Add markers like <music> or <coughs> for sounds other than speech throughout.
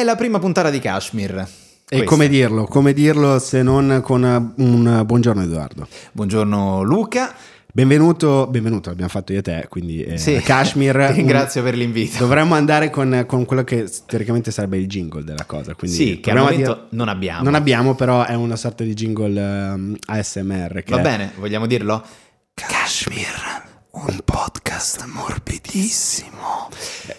È la prima puntata di Kashmir. E come dirlo? Come dirlo se non con uh, un buongiorno Edoardo? Buongiorno Luca. Benvenuto, benvenuto, l'abbiamo fatto io e te, quindi eh, Sì, Kashmir. <laughs> un- ringrazio per l'invito. Dovremmo andare con, con quello che teoricamente sarebbe il jingle della cosa. Quindi Sì, che al momento dire- non abbiamo. Non abbiamo, però è una sorta di jingle ehm, ASMR. Va è- bene, vogliamo dirlo? Kashmir, un podcast morbidissimo.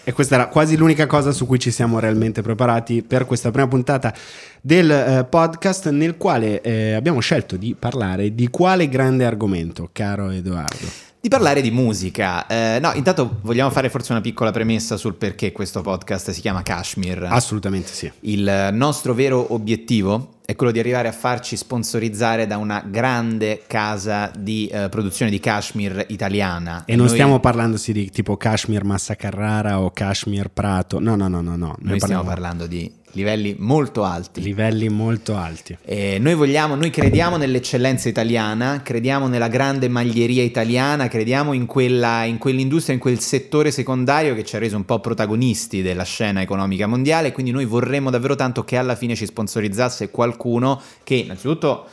E questa era quasi l'unica cosa su cui ci siamo realmente preparati per questa prima puntata del eh, podcast nel quale eh, abbiamo scelto di parlare di quale grande argomento, caro Edoardo. Di parlare di musica. Eh, no, intanto vogliamo fare forse una piccola premessa sul perché questo podcast si chiama Kashmir. Assolutamente sì. Il nostro vero obiettivo è quello di arrivare a farci sponsorizzare da una grande casa di eh, produzione di cashmere italiana. E non Noi- stiamo parlando di tipo Kashmir Massa Carrara o Kashmir Prato, no, no, no, no, no. Noi stiamo parlando di livelli molto alti. livelli molto alti. E noi vogliamo, noi crediamo nell'eccellenza italiana, crediamo nella grande maglieria italiana, crediamo in, quella, in quell'industria, in quel settore secondario che ci ha reso un po' protagonisti della scena economica mondiale. Quindi noi vorremmo davvero tanto che alla fine ci sponsorizzasse qualcuno che innanzitutto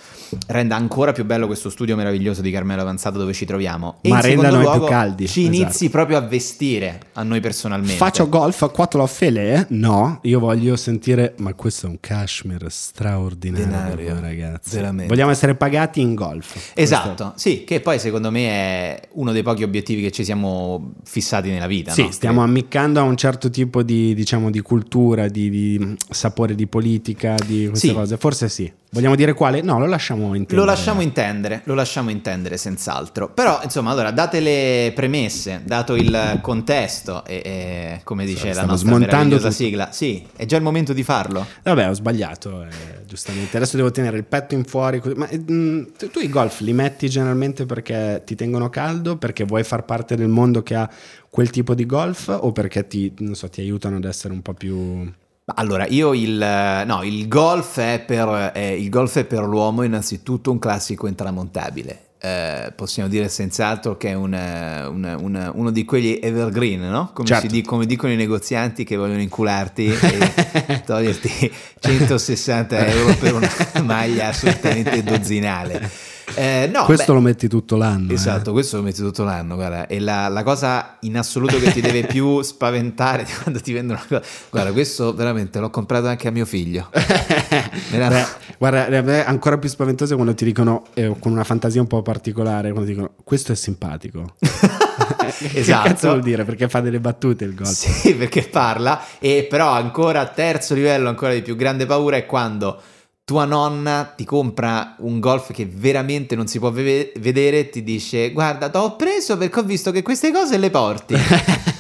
renda ancora più bello questo studio meraviglioso di Carmelo Avanzato dove ci troviamo. E Ma in renda secondo noi più luogo caldi, Ci esatto. inizi proprio a vestire a noi personalmente. Faccio golf a quattro fele? No, io voglio sentire, ma questo è un cashmere straordinario, Denario, ragazzi. veramente. Vogliamo essere pagati in golf. Esatto, sì, che poi secondo me è uno dei pochi obiettivi che ci siamo fissati nella vita. Sì, no? stiamo ammiccando a un certo tipo di, diciamo, di cultura, di, di, sapore di politica, di queste Sì. cose. Forse sì. Vogliamo dire quale? No, lo lasciamo intendere. Lo lasciamo intendere, lo lasciamo intendere senz'altro. Però, insomma, allora, date le premesse, dato il contesto e, e, come dice la stavo nostra smontando meravigliosa tutto. sigla, sì, è già il momento di farlo. Vabbè, ho sbagliato, eh, giustamente. Adesso devo tenere il petto in fuori. così. Ma eh, mm, tu, tu i golf li metti generalmente perché ti tengono caldo, perché vuoi far parte del mondo che ha quel tipo di golf o perché ti, non so, ti aiutano ad essere un po' più... Allora, io il, no, il golf è per, è- il golf è per l'uomo innanzitutto un classico intramontabile. Eh, possiamo dire senz'altro che è un, eh, un- un- uno di quegli evergreen, no? Come, Certo. si di- come dicono i negozianti che vogliono incularti e <laughs> toglierti 160 euro per una maglia assolutamente dozzinale. Eh, no, Questo beh, lo metti tutto l'anno. eh. Esatto, questo lo metti tutto l'anno, guarda, e la, la cosa in assoluto che ti deve <laughs> più spaventare di quando ti vendono una cosa, guarda, questo veramente l'ho comprato anche a mio figlio. <laughs> Beh, guarda, è ancora più spaventoso quando ti dicono, eh, con una fantasia un po' particolare, quando dicono questo è simpatico. <laughs> Che Esatto. cazzo vuol dire? Perché fa delle battute il golf. Sì, perché parla, e però ancora terzo livello, ancora di più grande paura è quando tua nonna ti compra un golf che veramente non si può ve- vedere e ti dice guarda, t'ho preso perché ho visto che queste cose le porti. <laughs>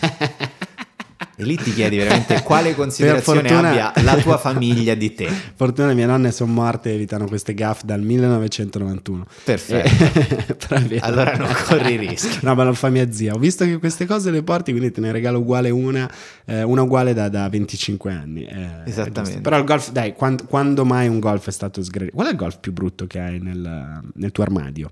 E lì ti chiedi veramente <laughs> quale considerazione fortuna- abbia la tua famiglia di te. <laughs> Fortuna mie nonne sono morte e evitano queste gaffe dal 1991. Perfetto. Eh. <laughs> Allora non corri rischi. No, ma lo fa mia zia. Ho visto che queste cose le porti, quindi te ne regalo uguale una, eh, una uguale da, da 25 anni. Eh, Esattamente. Però il golf, dai, quando, quando mai un golf è stato sgredito? Qual è il golf più brutto che hai nel, nel tuo armadio?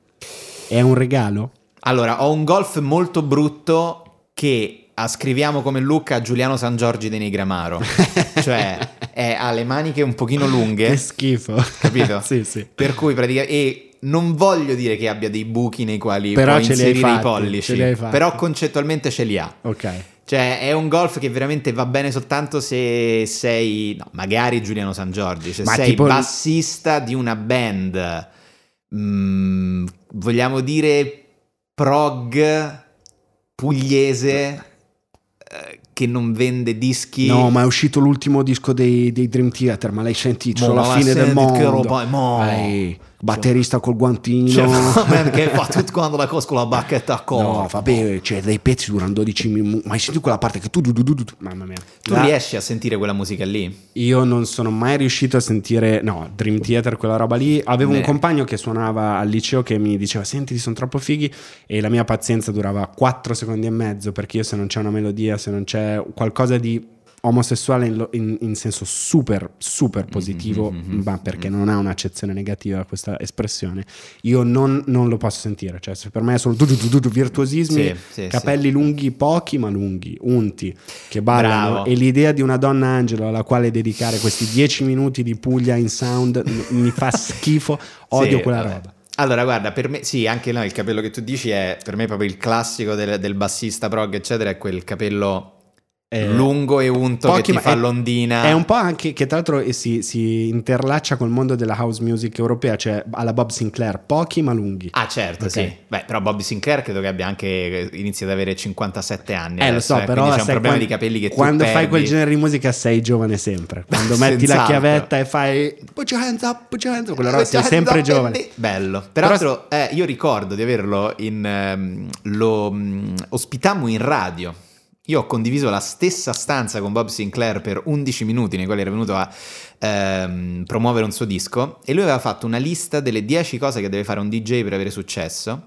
È un regalo? Allora, ho un golf molto brutto che ascriviamo come look a Giuliano San Giorgi dei Negramaro. <laughs> cioè, è- ha le maniche un pochino lunghe. Che schifo. Capito? <laughs> sì, sì. Per cui praticamente... E non voglio dire che abbia dei buchi nei quali Però puoi ce li hai inserire i fatti, pollici. hai fatti. Però concettualmente ce li ha. Ok. Cioè, è un golf che veramente va bene soltanto se sei, no, magari Giuliano San Giorgi, se Ma sei tipo bassista di una band, mm, vogliamo dire prog pugliese eh, che non vende dischi. No, ma è uscito l'ultimo disco dei, dei Dream Theater, ma l'hai sentito? Mo, Sono ma la fine del mondo. che roba- mo. Ehi, batterista col guantino. Cioè, <laughs> man, che fa tutto quanto la cosa con la bacchetta a corpo. No, vabbè, cioè dei pezzi durano 12 minuti. Ma hai sentito quella parte che tu, tu, tu, tu, tu- mamma mia. Tu La- riesci a sentire quella musica lì? Io non sono mai riuscito a sentire, no, Dream Theater, quella roba lì. Avevo un Beh. compagno che suonava al liceo che mi diceva: Senti, sono troppo fighi. E la mia pazienza durava 4 secondi e mezzo perché io, se non c'è una melodia, se non c'è qualcosa di omosessuale in, in, in senso super, super positivo, Mm-hmm, ma perché non ha un'accezione negativa questa espressione, io non, non lo posso sentire. Cioè, per me tu, tu, tu, virtuosismi, Sì, sì, capelli lunghi, pochi ma lunghi, unti, che ballano, Bravo. e l'idea di una donna angelo alla quale dedicare questi dieci minuti di Puglia in sound mi fa <laughs> schifo, odio Sì, quella vabbè. roba. Allora, guarda, per me, sì, anche no, il capello che tu dici è per me proprio il classico del, del bassista prog, eccetera, è quel capello Eh, lungo e unto che ti ma fa è- l'ondina. È un po' anche che tra l'altro eh, si, si interlaccia col mondo della house music europea, cioè alla Bob Sinclair, pochi ma lunghi. Ah, certo, Ok. sì. Beh, però Bobby Sinclair credo che abbia anche iniziato ad avere 57 anni. Eh, lo adesso, so, eh, però c'è un problema quando, di capelli che quando fai perdi. quel genere di musica sei giovane sempre. <laughs> Quando metti la chiavetta e fai put your hands up, put your hands up, quella roba sei Cioè, sempre giovane. Bello. Peraltro, eh, io ricordo di averlo in. ehm, lo mm, ospitammo in radio. Io ho condiviso la stessa stanza con Bob Sinclair per 11 minuti, nei quali era venuto a ehm, promuovere un suo disco. E lui aveva fatto una lista delle 10 cose che deve fare un DJ per avere successo.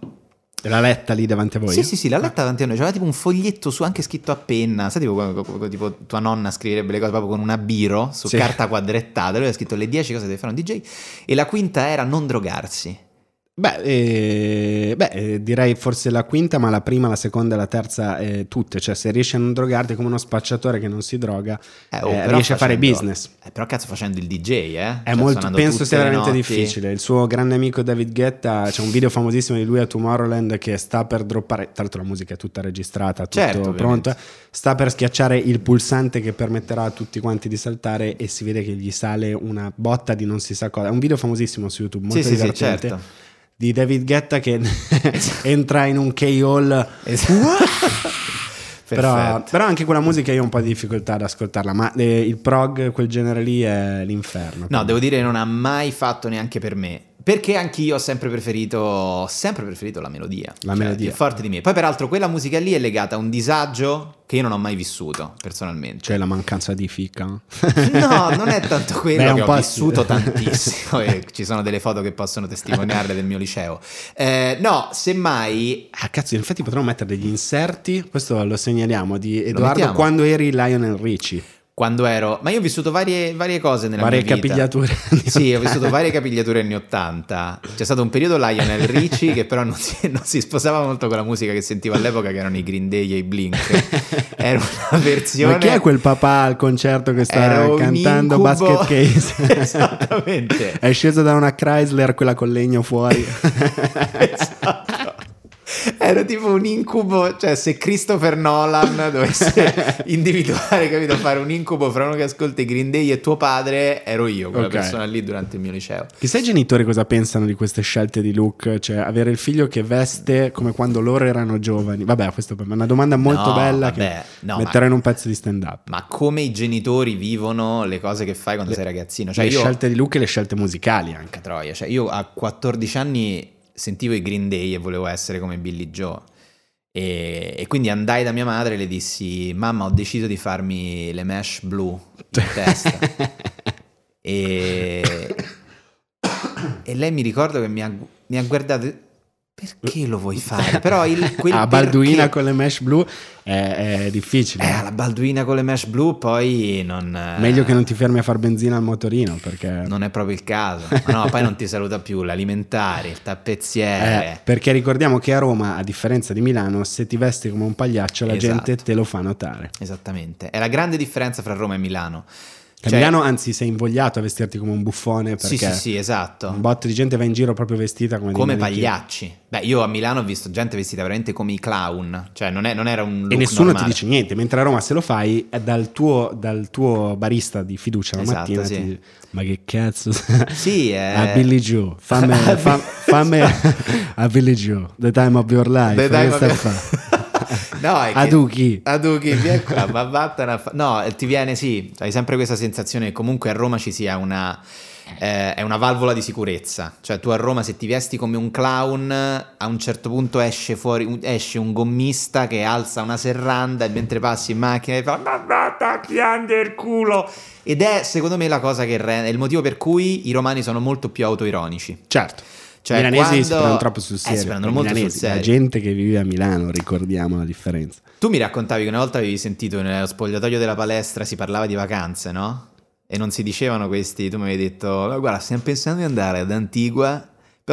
L'ha letta lì davanti a voi? Sì, sì, sì, l'ha letta davanti a noi. C'era tipo un foglietto su anche scritto a penna. Sai, tipo, tipo tua nonna scriverebbe le cose proprio con una biro su Sì. carta quadrettata. Lui ha scritto le 10 cose che deve fare un DJ. E la quinta era non drogarsi. Beh, eh, beh, eh, direi forse la quinta, ma la prima, la seconda e la terza eh, tutte. Cioè, se riesci a non drogarti come uno spacciatore che non si droga, Eh, oh, eh, riesci a fare business. Eh, però cazzo facendo il DJ, eh? È Cioè, molto, penso sia veramente difficile. Il suo grande amico David Guetta, c'è un video famosissimo di lui a Tomorrowland che sta per droppare. Tra l'altro, la musica è tutta registrata, tutto Certo, pronto. Sta per schiacciare il pulsante che permetterà a tutti quanti di saltare e si vede che gli sale una botta di non si sa cosa. È un video famosissimo su YouTube, molto Sì, sì, sì, divertente. certo. Di David Guetta che <laughs> entra in un K-Hall. <laughs> Però, però anche quella musica io ho un po' di difficoltà ad ascoltarla, ma eh, il prog, quel genere lì è l'inferno. No, devo dire non ha mai fatto neanche per me. Perché anch'io ho sempre preferito, sempre preferito la melodia. La Cioè, melodia. Più forte di me. Poi, peraltro, quella musica lì è legata a un disagio che io non ho mai vissuto, personalmente. Cioè la mancanza di fica. No, non è tanto <laughs> quello Beh, un che ho vissuto <laughs> tantissimo e ci sono delle foto che possono testimoniarle del mio liceo. Eh, no, semmai Ah, cazzo, infatti potremmo mettere degli inserti, questo lo segnaliamo, di Edoardo quando eri Lionel Richie. Quando ero... Ma io ho vissuto varie, varie cose nella Varie mia vita. capigliature. <laughs> Sì, ho vissuto varie capigliature anni 80. C'è stato un periodo Lionel Richie che però non si, non si sposava molto con la musica che sentivo all'epoca, che erano i Green Day e i Blink. <laughs> Era una versione... Ma chi è quel papà al concerto che sta cantando incubo. Basket Case? <laughs> Esattamente. è sceso da una Chrysler, quella con legno fuori. Esatto. <laughs> Era tipo un incubo, cioè se Christopher Nolan <laughs> dovesse individuare, capito, fare un incubo fra uno che ascolta i Green Day e tuo padre, ero io, quella Ok. persona lì durante il mio liceo. Chissà i genitori cosa pensano di queste scelte di look, cioè avere il figlio che veste come quando loro erano giovani. Vabbè, questa è una domanda molto No, bella vabbè, che no, metterò ma- in un pezzo di stand up. Ma come i genitori vivono le cose che fai quando sei ragazzino? Cioè le io, scelte di look e le scelte musicali anche. Troia, cioè io a 14 anni sentivo i Green Day e volevo essere come Billy Joe. E, e quindi andai da mia madre e le dissi: Mamma, ho deciso di farmi le mesh blu in testa. <laughs> e, e lei mi ricordo che mi ha, mi ha guardato. Perché lo vuoi <laughs> fare? Però il, quel a <laughs> Balduina perché- con le mesh blu è, è difficile. Eh, la Balduina con le mesh blu, poi non. Meglio che non ti fermi a far benzina al motorino perché... Non è proprio il caso. Ma no, poi non ti saluta più l'alimentare, il tappezziere. Eh, perché ricordiamo che a Roma, a differenza di Milano, se ti vesti come un pagliaccio la Esatto. gente te lo fa notare. Esattamente. È la grande differenza fra Roma e Milano. A Cioè- anzi, sei invogliato a vestirti come un buffone perché Sì, sì, sì, esatto. un botto di gente va in giro proprio vestita come, Come pagliacci. Beh, io a Milano ho visto gente vestita veramente come i clown. Cioè, non, è- non era un look E nessuno normale. ti dice niente, mentre a Roma se lo fai è dal tuo, dal tuo barista di fiducia la Esatto, mattina sì. ti ma che cazzo Sì, è... <laughs> a Billy Joe fammi, fa- fammi <laughs> <laughs> a Billy Joe the time of your life The time of your-? No, è che- Aduchi. Aduchi, vieni qua, <laughs> ma vattene a fa- No, ti viene sì, hai sempre questa sensazione che comunque a Roma ci sia una... eh, è una valvola di sicurezza, cioè tu a Roma se ti vesti come un clown a un certo punto esce fuori un- esce un gommista che alza una serranda e mentre passi in macchina e fa ma vatta a piangere il culo. Ed è secondo me la cosa che rende, è il motivo per cui i romani sono molto più autoironici. Certo Cioè, I milanesi quando- si prendono troppo sul Eh, serio. si prendono molto sul milanesi, La serio. gente che vive a Milano, ricordiamo la differenza. Tu mi raccontavi che una volta avevi sentito nello spogliatoio della palestra si parlava di vacanze, no? E non si dicevano questi, tu mi avevi detto, "Ma guarda, stiamo pensando di andare ad Antigua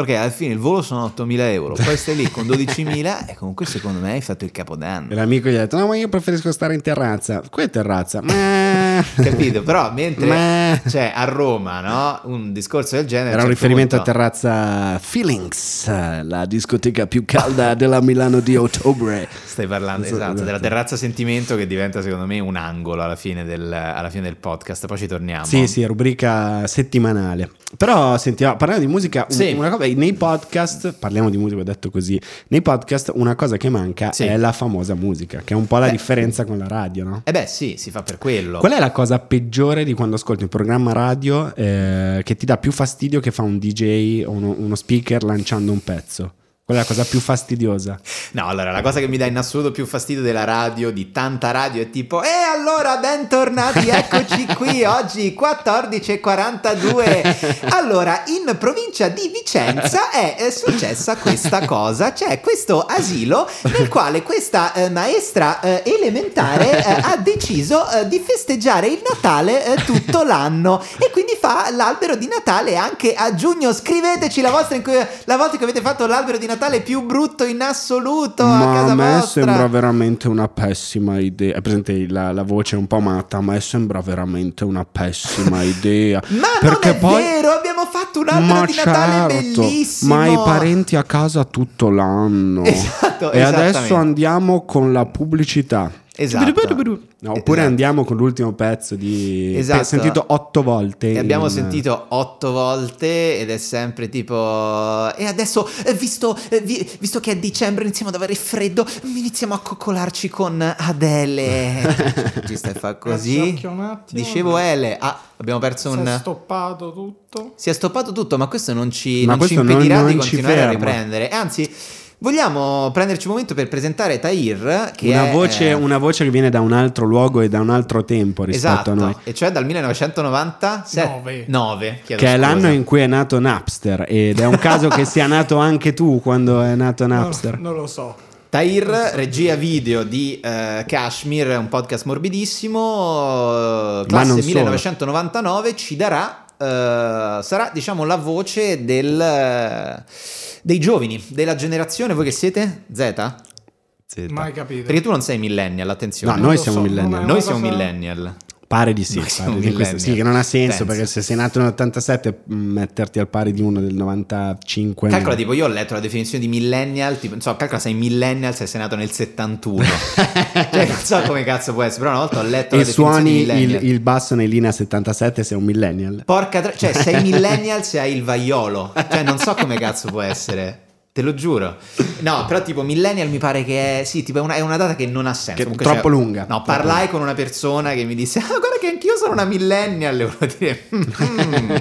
perché alla fine il volo sono 8.000 euro, poi stai lì con 12.000 <laughs> e comunque secondo me hai fatto il capodanno. E l'amico gli ha detto: No, ma io preferisco stare in terrazza. Qui è terrazza. Ma... <laughs> Capito? Però mentre Ma- cioè, a Roma, no? Un discorso del genere. Era un riferimento punto- a Terrazza Feelings, la discoteca più calda della Milano di ottobre. Stai parlando Esatto, esatto, della terrazza sentimento che diventa secondo me un angolo alla fine del, alla fine del podcast. Poi ci torniamo. Sì, sì, rubrica settimanale. Però sentiamo, parlando di musica, un- Sì. una cosa, nei podcast, parliamo di musica, ho detto così, nei podcast una cosa che manca Sì. è la famosa musica, che è un po' la Beh. differenza con la radio, no? Eh beh, sì, si fa per quello. Qual è la cosa peggiore di quando ascolti un programma radio eh, che ti dà più fastidio che fa un DJ o uno, uno speaker lanciando un pezzo? Qual è la cosa più fastidiosa? No, allora, la cosa che mi dà in assoluto più fastidio della radio, di tanta radio, è tipo E allora, bentornati, eccoci qui, <laughs> oggi 14.42 Allora, in provincia di Vicenza è, successa questa cosa. C'è questo asilo nel quale questa eh, maestra eh, elementare eh, ha deciso eh, di festeggiare il Natale eh, tutto l'anno. E quindi fa l'albero di Natale anche a giugno. Scriveteci la, vostra in cui- la volta che avete fatto l'albero di Natale più brutto in assoluto a Ma casa a me vostra. sembra veramente una pessima idea. È presente la, la voce un po' matta? A me sembra veramente una pessima <laughs> idea. Ma Perché non è poi... vero, abbiamo fatto un albero Ma di Natale certo, bellissimo. ma i parenti a casa tutto l'anno. Esatto, e adesso andiamo con la pubblicità. Esatto. No, oppure Esatto. andiamo con l'ultimo pezzo di... Esatto. Ho sentito otto volte. E abbiamo in- sentito otto volte ed è sempre tipo... E adesso, eh, visto, eh, vi- visto che è dicembre, iniziamo ad avere freddo, iniziamo a coccolarci con Adele. <laughs> Ci stai a fare così? Raggiocchio un attimo. Dicevo Ele. Ah, abbiamo perso Si un... è stoppato tutto. Si è stoppato tutto, ma questo non ci, non ci questo non- impedirà non di ci continuare a riprendere. Anzi, vogliamo prenderci un momento per presentare Tahir, che Una è... voce, eh, una voce che viene da un altro luogo e da un altro tempo rispetto Esatto, a noi. e cioè dal 1997 Nove. chiedo Che è scusa. l'anno in cui è nato Napster ed è un caso che sia nato anche tu quando è nato Napster. Non, non lo so. Tahir, regia video di eh, Kashmir, un podcast morbidissimo, classe non solo. 1999, ci darà, eh, sarà diciamo la voce del, eh, dei giovani, della generazione, voi che siete? Z? Zeta. Mai capito. Perché tu non sei millennial, attenzione. No, noi siamo so, millennial. Noi siamo cosa- millennial. Pare di sì, pare di questo. sì, che non ha senso Penso. perché se sei nato nell'87 mh, metterti al pari di uno del 95 Calcola, no. tipo, io ho letto la definizione di millennial, tipo, non so, calcola sei millennial se sei nato nel 71. <laughs> cioè, non so come cazzo può essere, però una volta ho letto la e definizione di suoni millennial. il, il basso nei linea 77 sei un millennial. Porca tra- cioè sei <laughs> millennial se hai il vaiolo. Cioè non so come cazzo può essere. Te lo giuro. No, però tipo millennial mi pare che è sì, tipo è una, è una data che non ha senso. Che è Comunque, troppo cioè, lunga. No, Troppo parlai lunga. con una persona che mi disse "Ah, guarda che anch'io sono una millennial", e volevo dire "Mm".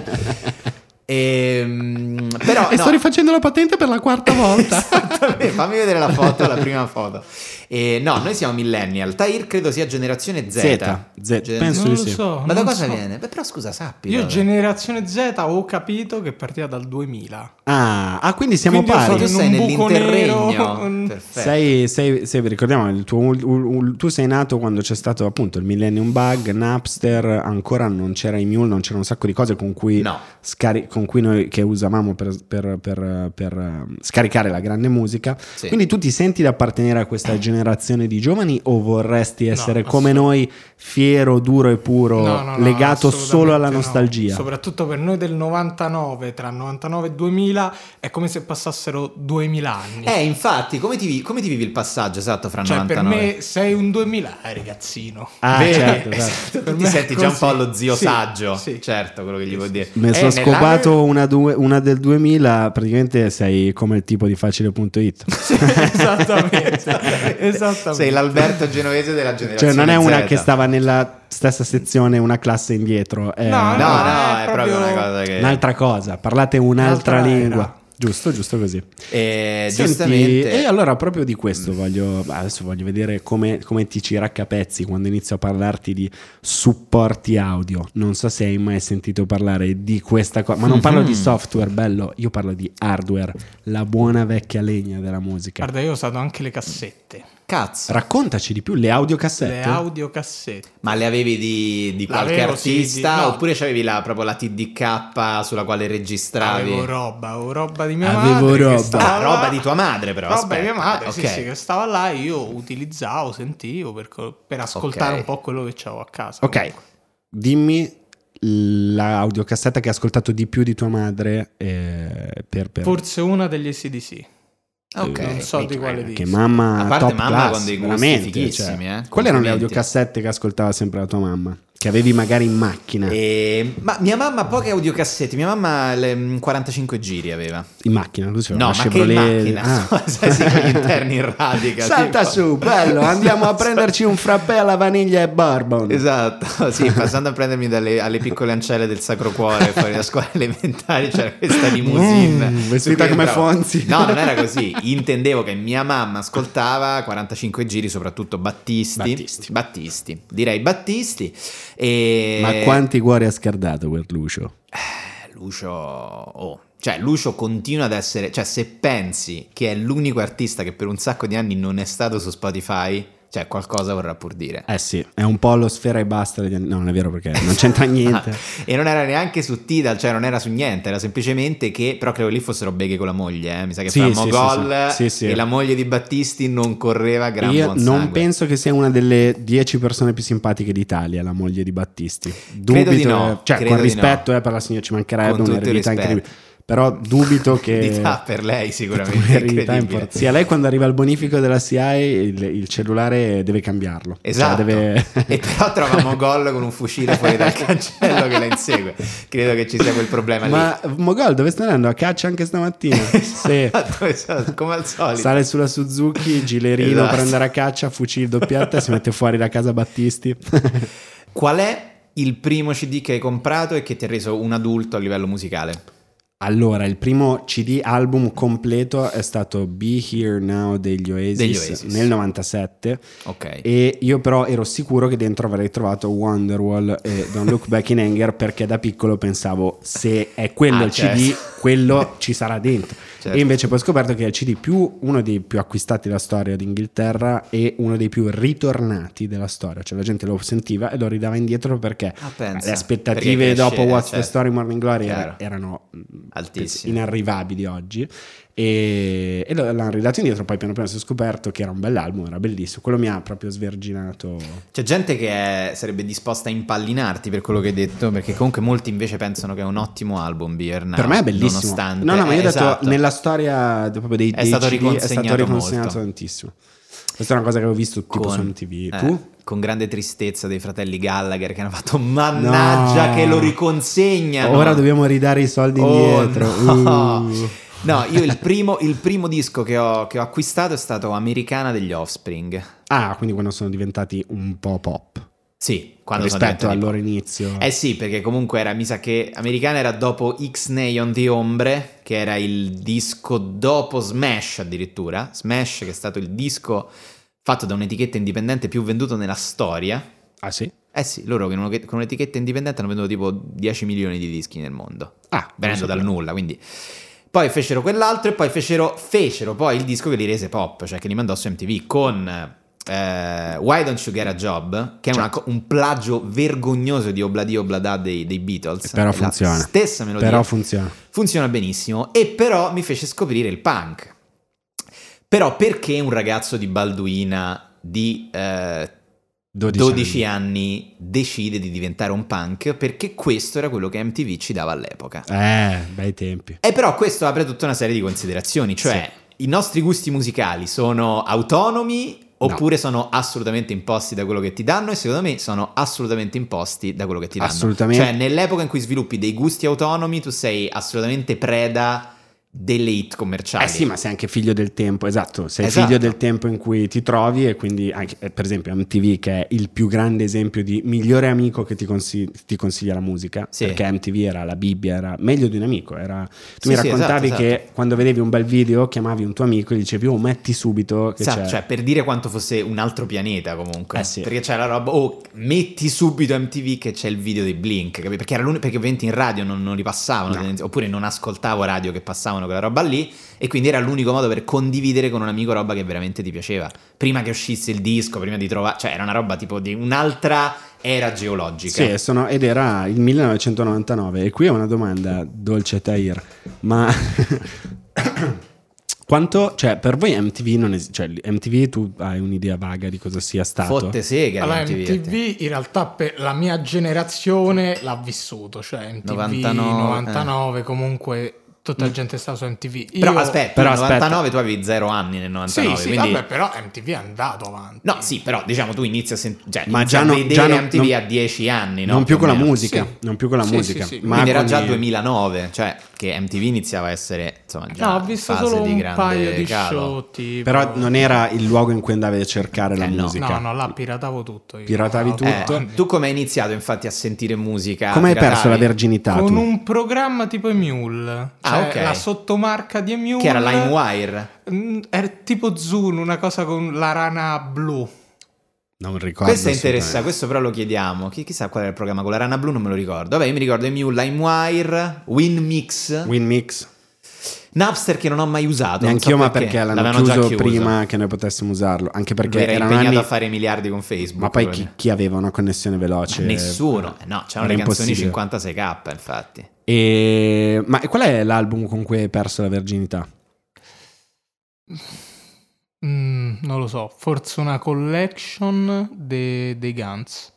<laughs> Ehm, però e no. sto rifacendo la patente per la quarta volta. Esattamente, fammi vedere la foto, la prima foto. Eh, no, noi siamo millennial. Tahir credo sia generazione Z. Zeta, Z, Gen- penso Non di lo sì. so. Ma da cosa so. viene? Beh, però scusa, sappi. Io generazione Z ho capito che partiva dal 2000. Ah, ah, quindi siamo Quindi pari. tu sei nell'interregno. Sei, sei, sei- ricordiamo, il tuo, ul- ul- tu sei nato quando c'è stato appunto il Millennium Bug, Napster, ancora non c'era i Mule, non c'era un sacco di cose con cui, No. scari- con cui noi che usavamo per, per- per- per, eh, scaricare la grande musica. Sì. Quindi tu ti senti di appartenere a questa generazione di giovani o vorresti essere come assolut- noi, fiero, duro e puro, No, no, no, legato solo alla no. nostalgia? Soprattutto per noi del 99, tra 99 e 2000, è come se passassero 2000 anni. Eh, infatti, come ti, come ti vivi il passaggio esatto fra cioè, 99? per me sei un 2000, eh, ragazzino. Ah, certo, certo. <laughs> Esatto, Per ti senti già un po' così. lo zio Sì, saggio. sì. Certo, quello che gli vuol dire. Mi Eh, sono nell'anno- scopato una, due- una del 2000, praticamente sei come il tipo di facile.it. <laughs> esattamente, <laughs> esattamente. Sei l'Alberto genovese della generazione Cioè non è una Z. che stava nella stessa sezione, una classe indietro, è No, No, no, No, è, è proprio proprio una cosa che... un'altra cosa, parlate un'altra Un'altra lingua. era. Giusto, giusto così. E Senti, giustamente... E allora proprio di questo voglio, adesso voglio vedere come, come ti ci raccapezzi quando inizio a parlarti di supporti audio. Non so se hai mai sentito parlare di questa cosa, ma non parlo di Mhm. software, bello, io parlo di hardware, la buona vecchia legna della musica. Guarda, io ho usato anche le cassette, Cazzo. Raccontaci di più, le audiocassette? le audiocassette. Ma le avevi di, di qualche L'avevo, sì, artista di- no. oppure c'avevi la, proprio la TDK sulla quale registravi? Avevo roba, avevo roba di mia Avevo madre. roba. stava Ah, roba di tua madre però. Roba aspetta. di mia madre, Ah, sì, ok. sì, che stava là e io utilizzavo, sentivo per, per ascoltare Ok. un po' quello che c'avevo a casa. Ok, dimmi l'audiocassetta che hai ascoltato di più di tua madre eh, per, per- Forse una degli ACDC. Ok. Non so di quale che dici. mamma A parte top mamma class, con dei gusti veramente, fighissimi, cioè. eh. Quali erano le audiocassette che ascoltava sempre la tua mamma? Che avevi magari in macchina? E- Ma mia mamma poche audiocassette, mia mamma le, mm, 45 giri aveva. In macchina, sei No, ma che in Chevrolet- macchina, Ah. <laughs> sì, con gli interni in radica. Salta tipo. su, bello, andiamo a <laughs> prenderci un frappè alla vaniglia e bourbon. Esatto, <laughs> sì, passando a prendermi dalle, alle piccole ancelle del Sacro Cuore fuori da scuola elementare c'era questa limousine. Mm, vestita come entravo. Fonzi. No, non era così. Intendevo che mia mamma ascoltava 45 giri, soprattutto Battisti. Battisti. Battisti. Direi Battisti. E... Ma quanti cuori ha scardato quel Lucio? Eh, Lucio, oh. cioè Lucio continua ad essere, cioè se pensi che è l'unico artista che per un sacco di anni non è stato su Spotify, cioè qualcosa vorrà pur dire. Eh sì, è un po' lo sfera e basta. No, non è vero perché non c'entra <laughs> niente. e non era neanche su Tidal, cioè non era su niente, era semplicemente che, però credo lì fossero beghe con la moglie, eh. mi sa che Sì, facevamo sì, gol sì, sì. E la moglie di Battisti non correva gran Io non sangue. penso che sia una delle dieci persone più simpatiche d'Italia, la moglie di Battisti. Credo di Dubito, no, cioè credo con rispetto no. eh, per la signora ci mancherebbe Con un'eredità rispetto. incredibile. Però dubito <laughs> che Eredità per lei sicuramente incredibile. importante. Sì, a lei quando arriva il bonifico della CIA il, il cellulare deve cambiarlo. Cioè, Esatto, deve- e <laughs> però trovamo gol con un fucile fuori dal cancello che la insegue. Credo che ci sia quel problema lì. Ma Mogol dove stai andando? A caccia anche stamattina? <laughs> sì. Esatto, esatto, come al solito. Sale sulla Suzuki, gilerino, Esatto. prendere a caccia, fucile doppietta, si mette fuori da casa Battisti. Qual è il primo CD che hai comprato e che ti ha reso un adulto a livello musicale? Allora, il primo CD album completo è stato Be Here Now degli Oasis, Degli Oasis. nel 97 Ok. e io però ero sicuro che dentro avrei trovato Wonderwall e Don't Look Back in Anger perché da piccolo pensavo se è quello Ah, il CD, certo. quello ci sarà dentro. Certo. E invece poi ho scoperto che è il CD più, uno dei più acquistati della storia d'Inghilterra e uno dei più ritornati della storia, cioè la gente lo sentiva e lo ridava indietro perché Ah, le aspettative Perché dopo cresce, What's the certo. Story Morning Glory Chiaro. era- erano Altissime. inarrivabili oggi e, e l'hanno ridato indietro poi piano piano si è scoperto che era un bell'album era bellissimo quello mi ha proprio sverginato C'è gente che è- sarebbe disposta a impallinarti per quello che hai detto, perché comunque molti invece pensano che è un ottimo album Beer Now, per me è bellissimo Nonostante. no no ma io ho Eh, detto esatto. nella storia proprio dei, È dei stato CD è stato riconsegnato molto. tantissimo questa è una cosa che avevo visto tipo su MTV eh, tu? con grande tristezza dei fratelli Gallagher che hanno fatto mannaggia No. che lo riconsegnano. ora dobbiamo ridare i soldi Oh, indietro no. Uh. No, io il primo, il primo disco che ho, che ho acquistato è stato Americana degli Offspring. ah quindi quando sono diventati un po' pop Sì, quando rispetto al loro inizio Eh sì, perché comunque era, mi sa che Americana era dopo X-Nay on the Ombre, che era il disco dopo Smash addirittura. Smash che è stato il disco fatto da un'etichetta indipendente più venduto nella storia. ah sì? Eh sì, loro con un- con un'etichetta indipendente hanno venduto tipo 10 milioni di dischi nel mondo. ah venendo dal nulla, quindi... Poi fecero quell'altro e poi fecero, fecero poi il disco che li rese pop, cioè che li mandò su MTV con eh, Why Don't You Get a Job, che è una co- un plagio vergognoso di Obladi Oblada dei, dei Beatles. Però La funziona. Stessa melodia. però funziona funziona benissimo e però mi fece scoprire il punk. Però perché un ragazzo di Balduina di eh, 12, 12 anni decide di diventare un punk? Perché questo era quello che MTV ci dava all'epoca. eh bei tempi E però questo apre tutta una serie di considerazioni, cioè i nostri gusti musicali sono autonomi oppure sono assolutamente imposti da quello che ti danno e secondo me sono assolutamente imposti da quello che ti danno. Assolutamente. Cioè nell'epoca in cui sviluppi dei gusti autonomi tu sei assolutamente preda delle hit commerciali. Eh sì, ma sei anche figlio del tempo, esatto, sei Esatto. figlio del tempo in cui ti trovi e quindi anche, eh, per esempio MTV che è il più grande esempio di migliore amico che ti, consi- ti consiglia la musica, Sì. perché MTV era la Bibbia, era meglio di un amico, era... tu Sì, mi sì, raccontavi esatto, che quando vedevi un bel video chiamavi un tuo amico e gli dicevi oh metti subito che Esatto, c'è... cioè per dire quanto fosse un altro pianeta comunque. Eh. Perché c'è la roba, oh, metti subito MTV che c'è il video dei Blink? Perché, era perché ovviamente in radio non, non li passavano, No. oppure non ascoltavo radio che passavano quella roba lì, e quindi era l'unico modo per condividere con un amico roba che veramente ti piaceva. Prima che uscisse il disco, prima di trovare, cioè era una roba tipo di un'altra era geologica. Sì, sono- ed era il 1999 e qui è una domanda dolce Tahir, ma <coughs> quanto, cioè per voi MTV non esiste, cioè MTV tu hai un'idea vaga di cosa sia stato? Fotte sega Allora, MTV. MTV in realtà per la mia generazione l'ha vissuto, cioè MTV 99, 99, comunque tutta la gente stava su MTV. Però Io- aspetta, Però nel aspetta. 99 tu avevi zero anni nel 99, Sì, sì, quindi... vabbè, però MTV è andato avanti. No, sì, però diciamo tu inizi a, sent- cioè, Ma già a no- vedere già no- MTV non- a 10 anni, no? non più con la musica, Sì. non più con la Sì, musica, sì, sì. ma Quindi era già i- 2009, cioè che MTV iniziava a essere, insomma, già No, ho visto fase solo di un paio di calo. show tipo... Però non era il luogo in cui andavi a cercare la Eh, no. musica. No, no, là piratavo tutto. io. Piratavi No, tutto? Eh, tu come hai iniziato infatti a sentire musica? Come hai perso la verginità Con tu? un programma tipo Emule. Ah, Cioè, ok. La sottomarca di Emule. Che era LimeWire. Mm, Era tipo Zune, una cosa con la rana blu. Non ricordo. Questo è interessante, assolutamente. questo però lo chiediamo. Chi, chissà qual era il programma con la rana blu, non me lo ricordo. Vabbè, io mi ricordo Emule, LimeWire, WinMix, Winmix. Napster che non ho mai usato. non Neanch'io, so ma perché l'hanno L'avevano già chiuso chiuso. prima che noi potessimo usarlo. Anche perché era erano impegnato anni... a fare miliardi con Facebook. Ma poi chi, chi aveva una connessione veloce? Nessuno, Eh no, c'erano Era le canzoni impossibile. 56k, infatti. E... Ma qual è l'album con cui hai perso la verginità? Mm, non lo so, forse una collection de- dei Guns.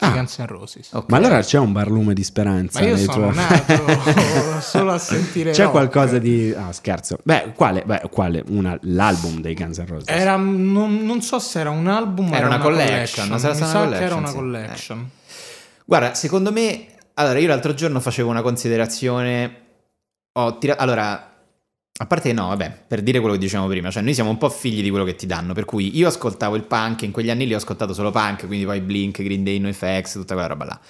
Ah. Guns N' Roses. Ok. Ma allora c'è un barlume di speranza. Ma io sono tuoi- nato <laughs> solo a sentire C'è rock. qualcosa di... Ah, scherzo. Beh, quale? Beh, quale? Una- L'album dei Guns N' Roses. Era, non, non so se era un album o Era una collection, collection. sarà Mi stata sa una che era una collection, collection. Guarda, secondo me, allora io l'altro giorno facevo una considerazione. Ho tirato. Allora, a parte no, vabbè, per dire quello che dicevamo prima, cioè noi siamo un po' figli di quello che ti danno. Per cui io ascoltavo il punk, in quegli anni lì ho ascoltato solo punk, quindi poi Blink, Green Day, NoFX, tutta quella roba là.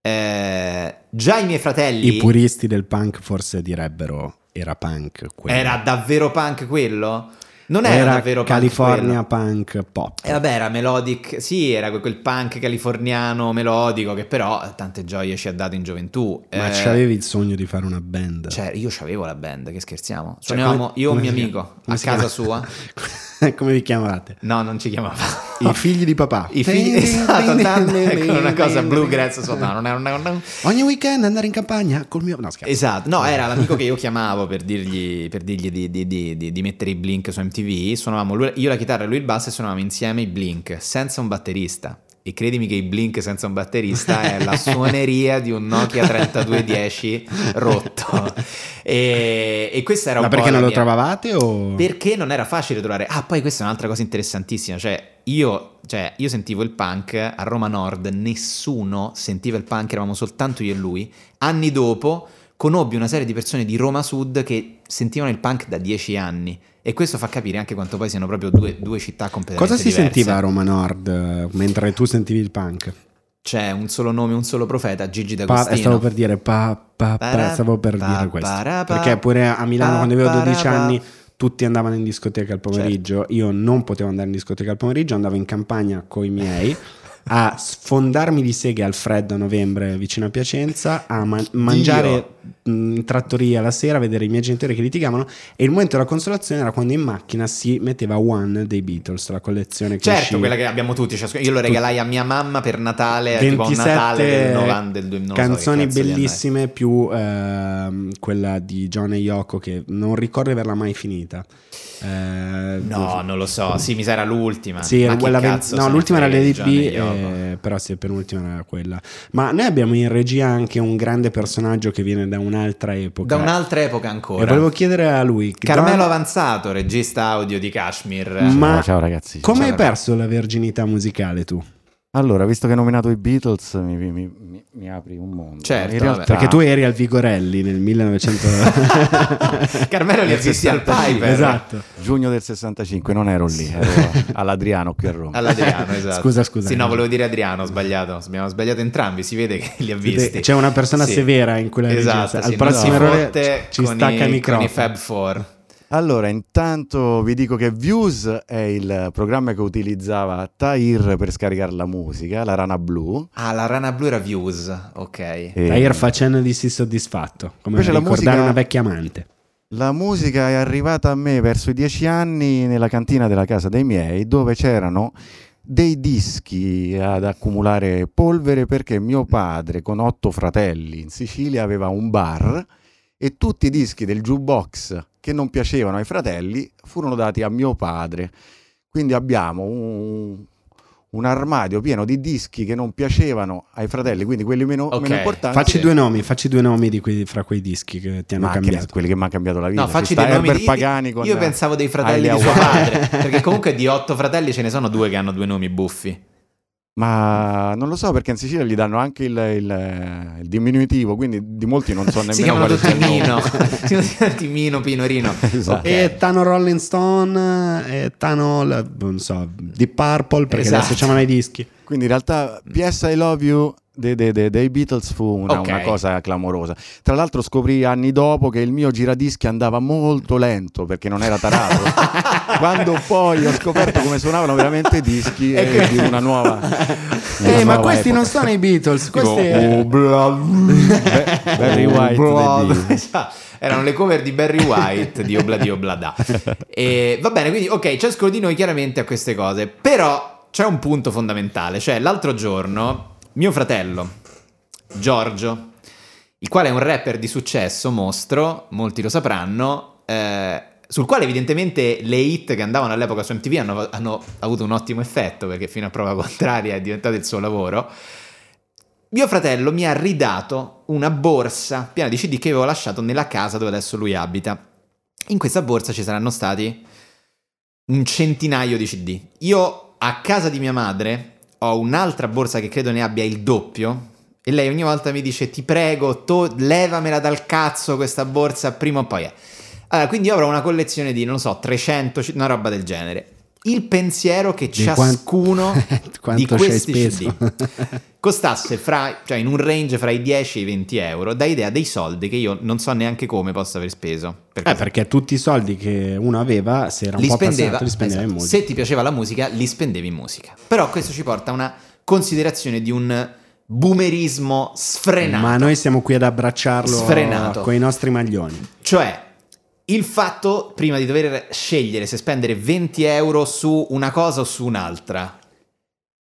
Eh, già i miei fratelli. I puristi del punk forse direbbero era punk. quello. Era davvero punk quello? Non era, davvero punk California quello. punk pop. E vabbè, era melodic, sì, era que- quel punk californiano melodico che però tante gioie ci ha dato in gioventù. Ma Eh, c'avevi il sogno di fare una band? Cioè, io c'avevo la band, che scherziamo. Cioè, Suonavamo come- io e un mio amico a casa sua. <laughs> Come vi chiamavate? No, non ci chiamava. I figli di papà. I figli esatto, con una cosa bluegrass sotto. No, non è- Ogni weekend andare in campagna col mio... No, scherzo. Esatto, no, era l'amico che io chiamavo per dirgli, per dirgli di, di- di- di- di mettere i blink su MTV. Suonavamo lui- io la chitarra e lui il basso e suonavamo insieme i blink senza un batterista. E credimi che i blink senza un batterista è la <laughs> suoneria di un Nokia 3210 rotto. E, e questa era Ma un po' perché non la lo mia- trovavate o... Perché non era facile trovare. Ah, poi questa è un'altra cosa interessantissima. Cioè, io, cioè, io sentivo il punk a Roma Nord, nessuno sentiva il punk, eravamo soltanto io e lui. Anni dopo conobbi una serie di persone di Roma Sud che sentivano il punk da dieci anni. E questo fa capire anche quanto poi siano proprio due, due città completamente Cosa si diverse. sentiva a Roma Nord eh, mentre tu sentivi il punk? C'è un solo nome, un solo profeta, Gigi Pa- D'Agostino. eh, stavo per dire pa, pa, pa, stavo per pa- dire questo pa- perché pure a Milano pa- quando avevo 12 para- anni tutti andavano in discoteca al pomeriggio Certo. io non potevo andare in discoteca al pomeriggio andavo in campagna con i miei <laughs> a sfondarmi di seghe al freddo a novembre vicino a Piacenza a ma- mangiare mh, in trattoria la sera a vedere i miei genitori che litigavano e il momento della consolazione era quando in macchina si metteva One dei Beatles la collezione che Certo, usciva. quella che abbiamo tutti. ciascuno- Io lo regalai a mia mamma per Natale, tipo a un Natale 27 del 90 del 2000, non so che canzoni è. bellissime più ehm, quella di John e Yoko che non ricordo di averla mai finita Eh, No, non lo so. Sì, mi sa era l'ultima. sì, Ma quella cazzo no, l'ultima era Lady B? Eh, però sì, penultima era quella. Ma noi abbiamo in regia anche un grande personaggio che viene da un'altra epoca. Da un'altra epoca E ancora. volevo chiedere a lui, Carmelo Don- Avanzato, regista audio di Kashmir. Ma ciao ragazzi. come Ciao, hai ragazzi. perso la verginità musicale tu? Allora, visto che hai nominato i Beatles, mi, mi- mi- mi apri un mondo. Certo, In realtà, Perché tu eri al Vigorelli nel 1900. <laughs> Carmelo li ha visti al 65. Piper. esatto. giugno del 65, non ero lì, ero all'Adriano qui a Roma. All'Adriano, esatto. Scusa, scusa. Sì, no, volevo dire Adriano, ho sbagliato. Abbiamo sbagliato entrambi, si vede che li ha visti. C'è una persona Sì. severa in quella Esatto, sì, Al prossimo errore ci stacca i, il con i Fab Four. Allora, intanto vi dico che Views è il programma che utilizzava Tahir per scaricare la musica, la rana blu. Ah, la rana blu era Views, ok. E Tahir facendo di sì soddisfatto, come Invece la ricordare musica- una vecchia amante. La musica è arrivata a me verso i dieci anni nella cantina della casa dei miei, dove c'erano dei dischi ad accumulare polvere perché mio padre, con otto fratelli in Sicilia, aveva un bar e tutti i dischi del jukebox che non piacevano ai fratelli furono dati a mio padre. Quindi abbiamo un, un armadio pieno di dischi che non piacevano ai fratelli, quindi quelli meno, Ok. meno importanti. Facci due nomi, facci due nomi di quei- fra quei dischi che ti hanno Ma che cambiato. quelli che mi hanno cambito la vita. No, Ci facci dei nomi di... Pagani con Io pensavo dei fratelli di suo padre, perché <laughs> comunque di otto fratelli ce ne sono due che hanno due nomi buffi. Ma non lo so perché in Sicilia gli danno anche il, il- il diminutivo, quindi di molti non so nemmeno si chiamano tutti il nome. Mino. <laughs> si chiamano tutti Mino, Pino, Rino. <laughs> Esatto. Ok. E Tano Rolling Stone e Tano, non so, Deep Purple, perché Esatto. adesso c'hanno i dischi. Quindi in realtà PS I Love You dei, dei- dei- Beatles fu una, Ok. una cosa clamorosa. Tra l'altro scoprì anni dopo che il mio giradischi andava molto lento perché non era tarato. <laughs> Quando poi ho scoperto come suonavano veramente i dischi E eh, che- di una nuova... una Eh, ma nuova questi non epoca. sono i Beatles, questi oh, bla- Be- Barry White dei Beatles. <laughs> Esatto. Erano le cover di Barry White di Obladi Oblada. E va bene, quindi ok, ciascuno di noi chiaramente ha queste cose, però c'è un punto fondamentale, cioè l'altro giorno mio fratello Giorgio, il quale è un rapper di successo, mostro, molti lo sapranno, eh, sul quale evidentemente le hit che andavano all'epoca su MTV hanno, hanno avuto un ottimo effetto perché fino a prova <laughs> contraria è diventato il suo lavoro. Mio fratello mi ha ridato una borsa piena di CD che avevo lasciato nella casa dove adesso lui abita. In questa borsa ci saranno stati un centinaio di CD. Io a casa di mia madre ho un'altra borsa che credo ne abbia il doppio. E lei ogni volta mi dice: Ti prego, to- levamela dal cazzo questa borsa prima o poi. è". Allora, quindi io avrò una collezione di, non so, 300, c- una roba del genere. Il pensiero che Di ciascuno <laughs> Quanto di questi? CD costasse fra, cioè in un range fra i 10 e i 20 euro, dà idea dei soldi che io non so neanche come possa aver speso. Eh, perché tutti i soldi che uno aveva, se era un li po' spendeva, li spendeva in esatto. musica. se ti piaceva la musica, li spendevi in musica. Però questo ci porta a una considerazione di un boomerismo sfrenato. Ma noi siamo qui ad abbracciarlo Sfrenato. con i nostri maglioni. Cioè, il fatto, prima di dover scegliere se spendere 20 euro su una cosa o su un'altra,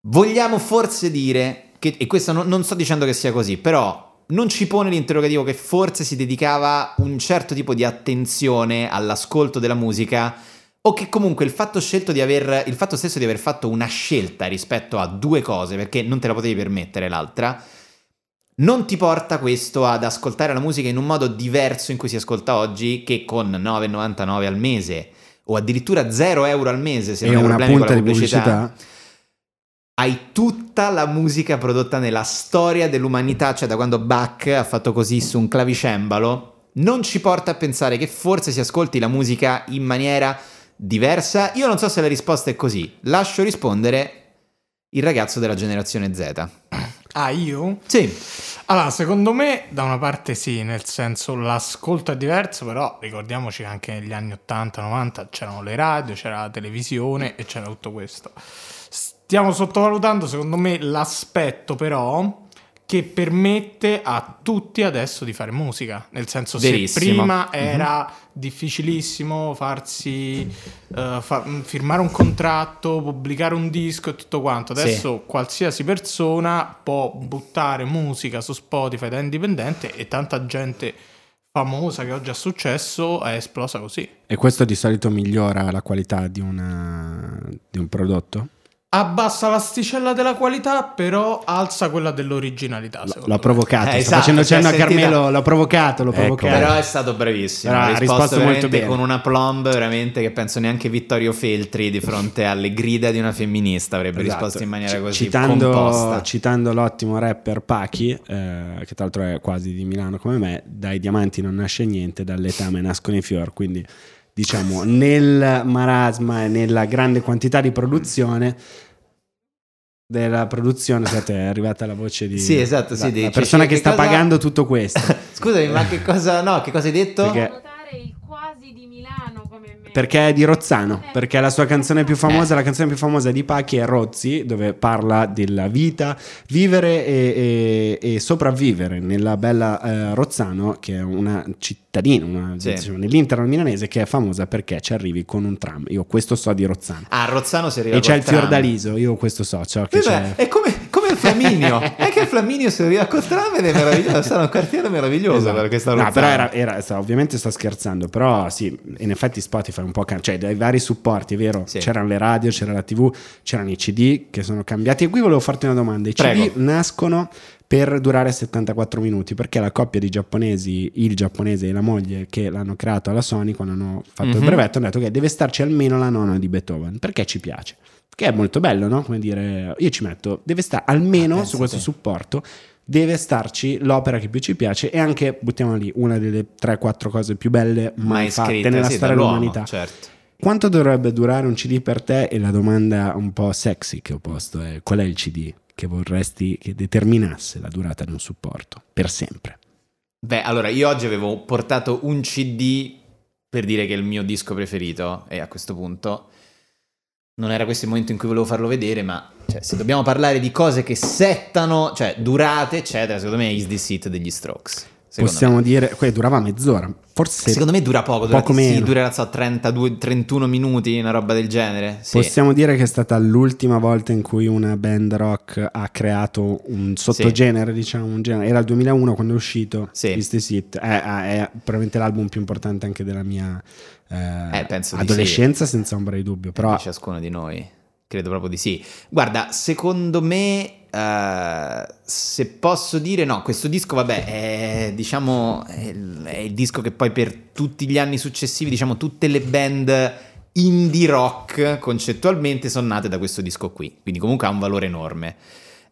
vogliamo forse dire, che, e questo non, non sto dicendo che sia così, però non ci pone l'interrogativo che forse si dedicava un certo tipo di attenzione all'ascolto della musica o che comunque il fatto di aver il fatto stesso di aver fatto una scelta rispetto a due cose perché non te la potevi permettere l'altra non ti porta questo ad ascoltare la musica in un modo diverso in cui si ascolta oggi che con 9,99 al mese o addirittura 0 euro al mese se E non hai problemi con la pubblicità, pubblicità. hai tutta la musica prodotta nella storia dell'umanità, cioè da quando Bach ha fatto così su un clavicembalo, non ci porta a pensare che forse si ascolti la musica in maniera diversa? Io non so se la risposta è così. Lascio rispondere il ragazzo della generazione Z. Ah, io? Sì, Allora, secondo me, da una parte sì, nel senso l'ascolto è diverso, però ricordiamoci che anche negli anni 80-90 c'erano le radio, c'era la televisione e c'era tutto questo. Stiamo sottovalutando, secondo me, l'aspetto però che permette a tutti adesso di fare musica. Nel senso, Verissimo. se prima era difficilissimo farsi eh, fa- firmare un contratto, pubblicare un disco e tutto quanto. Sì. Adesso qualsiasi persona può buttare musica su Spotify da indipendente e tanta gente famosa che oggi ha successo è esplosa così. E questo di solito migliora la qualità di, una- di un prodotto? Abbassa l'asticella della qualità, però alza quella dell'originalità. L'ho me. provocato, Eh, esatto, facendo cenno a sentita- Carmelo, l'ho provocato, l'ho Ecco, provocato. Però è stato bravissimo. Ha risposto, risposto molto bene. con una plomb veramente che penso neanche Vittorio Feltri di fronte alle grida di una femminista avrebbe Esatto. risposto in maniera così citando, composta. citando l'ottimo rapper Pachi, eh, che tra l'altro è quasi di Milano come me, dai diamanti non nasce niente, dall'etame nascono i fior, quindi diciamo nel marasma e nella grande quantità di produzione della produzione scusate, è arrivata la voce di Sì, esatto, sì, la, la persona che che sta cosa- pagando tutto questo <laughs> Scusami, ma che cosa, no, che cosa hai detto? Perché- notare il quasi di Milano come me. Perché è di Rozzano, perché la sua canzone più famosa, Eh. la canzone più famosa di Pachi è Rozzi, dove parla della vita, vivere e, e- e sopravvivere nella bella eh, Rozzano, che è una cittadina, una, Sì. diciamo, nell'interno milanese, che è famosa perché ci arrivi con un tram. Io questo so di Rozzano. Ah, Rozzano si arriva E c'è il tram. Fiordaliso, io questo so, ciò che Vabbè, c'è. è come, come il Flaminio. è che il Flaminio si arriva col tram ed è meraviglioso. Sarà un quartiere meraviglioso Esatto. a No, però era, era- sta- ovviamente sto scherzando, però sì, in effetti Spotify un po' cam- cioè dai vari supporti, vero? Sì. C'erano le radio, c'era la TV, c'erano i CD che sono cambiati. E qui volevo farti una domanda: i Prego. CD nascono per durare 74 minuti perché la coppia di giapponesi, il giapponese e la moglie che l'hanno creato alla Sony quando hanno fatto il Mhm. brevetto hanno detto che deve starci almeno la nona di Beethoven perché ci piace. Che è molto bello, no? Come dire, io ci metto, deve stare almeno Ah, su questo pensate. supporto deve starci l'opera che più ci piace e anche, buttiamola lì, una delle 3-4 cose più belle mai, mai fatte scritta nella sì, storia dell'umanità. Certo. Quanto dovrebbe durare un CD per te? E la domanda un po' sexy che ho posto è qual è il CD che vorresti che determinasse la durata di un supporto per sempre? Beh, allora io oggi avevo portato un CD per dire che è il mio disco preferito e a questo punto non era questo il momento in cui volevo farlo vedere, ma cioè, se dobbiamo parlare di cose che settano, cioè durate, eccetera, secondo me è Is This It degli Strokes. Possiamo me. dire, que- durava mezz'ora, forse Secondo me dura poco, dura, poco sì, meno. durerà so, 32, 31 minuti, una roba del genere. Sì. Possiamo dire che è stata l'ultima volta in cui una band rock ha creato un sottogenere, diciamo, un genere. Era il 2001 quando è uscito Sì. Is This It. È, è probabilmente l'album più importante anche della mia eh, Eh, adolescenza, senza ombra di dubbio. Però di ciascuno di noi. Credo proprio di sì. Guarda, secondo me, eh, se posso dire, no, questo disco, vabbè, è, diciamo, è è il disco che poi per tutti gli anni successivi, diciamo, tutte le band indie rock concettualmente sono nate da questo disco qui. Quindi comunque ha un valore enorme.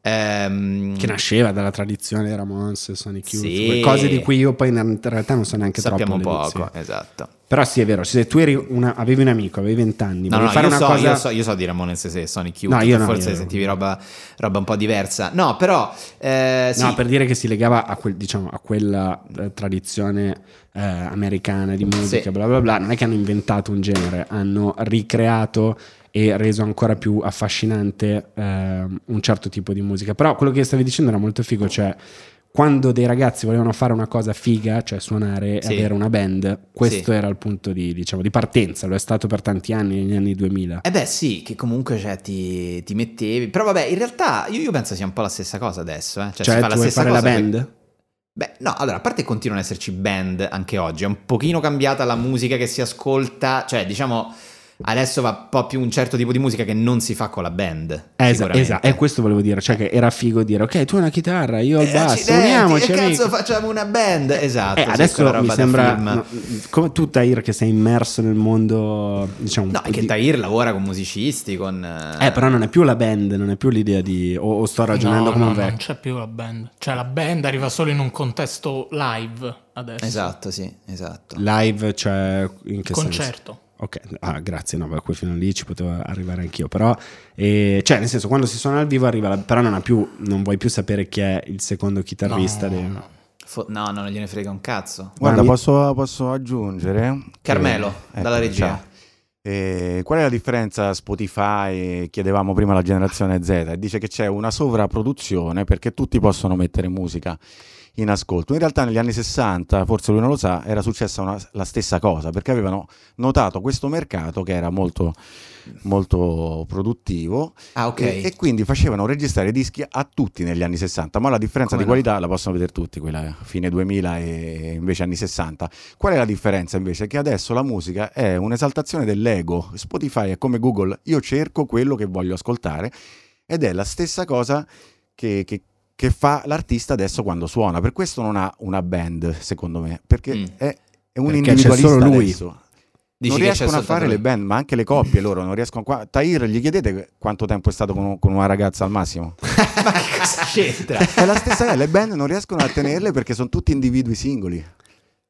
Ehm, che nasceva dalla tradizione Ramones, Sonic Youth, Sì. cose di cui io poi in realtà non so neanche sappiamo troppo. le poco, esatto. Però sì, è vero, se tu eri una- avevi un amico, avevi vent'anni, No, no, fare io, una so, cosa... io, so, io so di Ramones e Sonic Youth, No, io no, forse io- sentivi roba, roba un po' diversa. No, però, eh, sì, No, per dire che si legava a, quel- diciamo, a quella eh, tradizione eh, americana di musica, Sì. bla bla bla. Non è che hanno inventato un genere, hanno ricreato e reso ancora più affascinante eh, un certo tipo di musica. Però quello che stavi dicendo era molto figo, cioè quando dei ragazzi volevano fare una cosa figa, cioè suonare Sì. e avere una band, questo Sì. era il punto di, diciamo, di partenza, lo è stato per tanti anni, negli anni 2000. Eh beh sì, che comunque cioè, ti, ti mettevi, però vabbè in realtà io, io penso sia un po' la stessa cosa adesso, eh. cioè, Cioè, si fa la vuoi stessa fare la cosa band? per- Beh no, allora a parte continuano ad esserci band anche oggi, è un pochino cambiata la musica che si ascolta, cioè diciamo adesso va un po' più un certo tipo di musica che non si fa con la band. Eh, Esatto, esatto, e questo volevo dire, cioè che era figo dire ok, tu hai una chitarra, io ho il Eh, basso, uniamoci che cazzo facciamo una band? Esatto. Eh, sì, adesso quella mi sembra no, come tu Tahir che sei immerso nel mondo diciamo No, è che di- Tahir lavora con musicisti, con... eh però non è più la band non è più l'idea di o, o sto ragionando No, come no, un non vecchio c'è più la band. Cioè, la band arriva solo in un contesto live adesso. Esatto, sì, esatto. live cioè in che senso Concerto. Ok ah grazie no beh, quel fino lì ci potevo arrivare anch'io però eh, cioè nel senso quando si suona al vivo arriva la- però non ha più non vuoi più sapere chi è il secondo chitarrista No, de- no. Fo- no, no, non gliene frega un cazzo. Guarda, mi- posso, posso aggiungere? Carmelo, che- dalla ecco, regia. ciao. Eh, qual è la differenza Spotify? Chiedevamo prima alla generazione Z. Dice che c'è una sovrapproduzione perché tutti possono mettere musica in ascolto. In realtà negli anni 60, forse lui non lo sa, era successa una- la stessa cosa perché avevano notato questo mercato che era molto, molto produttivo Ah, ok. e, e quindi facevano registrare dischi a tutti negli anni 60, ma la differenza Come di no? qualità la possono vedere tutti, quella fine 2000 e invece anni 60. Qual è la differenza invece? Che adesso la musica è un'esaltazione dell'ego, Spotify è come Google, io cerco quello che voglio ascoltare ed è la stessa cosa che, che- che fa l'artista adesso quando suona, per questo non ha una band secondo me, perché Mm. è, è un Perché individualista solo lui. adesso Dici non riescono a fare le band, ma anche le coppie loro non riescono qua. Tahir, gli chiedete quanto tempo è stato con, con una ragazza al massimo? <laughs> Ma che cosa c'entra? È la stessa cosa, le band non riescono a tenerle perché sono tutti individui singoli.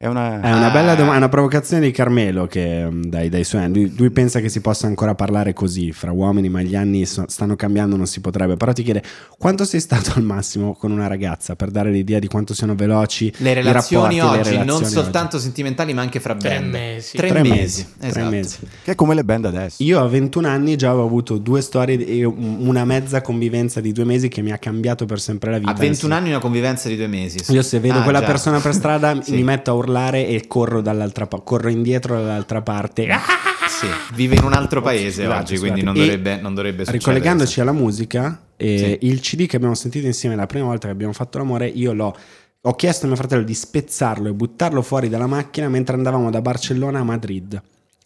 È una... È una Ah. bella domanda, una provocazione di Carmelo che mm, dai, dai suoi anni. Lui, lui pensa che si possa ancora parlare così fra uomini, ma gli anni so- stanno cambiando, non si potrebbe. Però ti chiede quanto sei stato al massimo con una ragazza per dare l'idea di quanto siano veloci Le relazioni rapporti, le oggi, non relazioni soltanto sentimentali, ma anche fra Tre band. mesi. Tre, Tre mesi. mesi, tre esatto. mesi. Che è come le band adesso. Io a 21 anni già avevo avuto due storie e un- una mezza convivenza di due mesi che mi ha cambiato per sempre la vita. A 21 anni una convivenza di due mesi. Io se vedo Ah, quella già. persona per strada <laughs> Sì. mi metto a urlare e corro dall'altra parte, corro indietro dall'altra parte. <laughs> Sì, vive in un altro paese Scusate, oggi, scusate. quindi non dovrebbe, non dovrebbe succedere. Ricollegandoci alla musica, eh, Sì. il CD che abbiamo sentito insieme la prima volta che abbiamo fatto l'amore, io l'ho. Ho chiesto a mio fratello di spezzarlo e buttarlo fuori dalla macchina mentre andavamo da Barcellona a Madrid.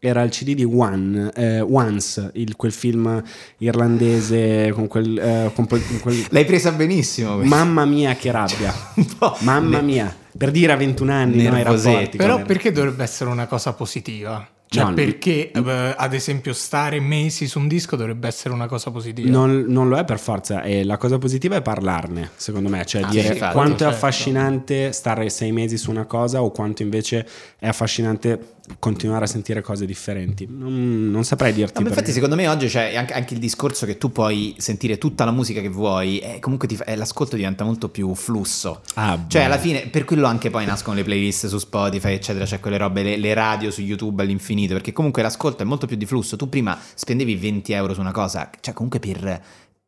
Era il CD di One, eh, Once, il- quel film irlandese con quel. eh, con quel- con quel- L'hai presa benissimo. questa. Mamma mia, che rabbia! <laughs> Mamma ne- mia, per dire a 21 anni no, i Nervosetti. rapporti. Però perché dovrebbe essere una cosa positiva? Cioè, No, perché eh, ad esempio stare mesi su un disco dovrebbe essere una cosa positiva? Non, non lo è per forza, e la cosa positiva è parlarne, secondo me, cioè Ah, dire sì, quanto è certo. affascinante stare sei mesi su una cosa o quanto invece è affascinante continuare a sentire cose differenti. Non, non saprei dirti. No, ma infatti, secondo me oggi c'è anche, anche il discorso che tu puoi sentire tutta la musica che vuoi, e comunque ti eh, l'ascolto diventa molto più flusso. Ah, Cioè, boh. alla fine, per quello anche poi nascono le playlist su Spotify, eccetera, c'è quelle robe, le, le radio su YouTube all'infinito, perché comunque l'ascolto è molto più di flusso. Tu prima spendevi 20 euro su una cosa, cioè comunque per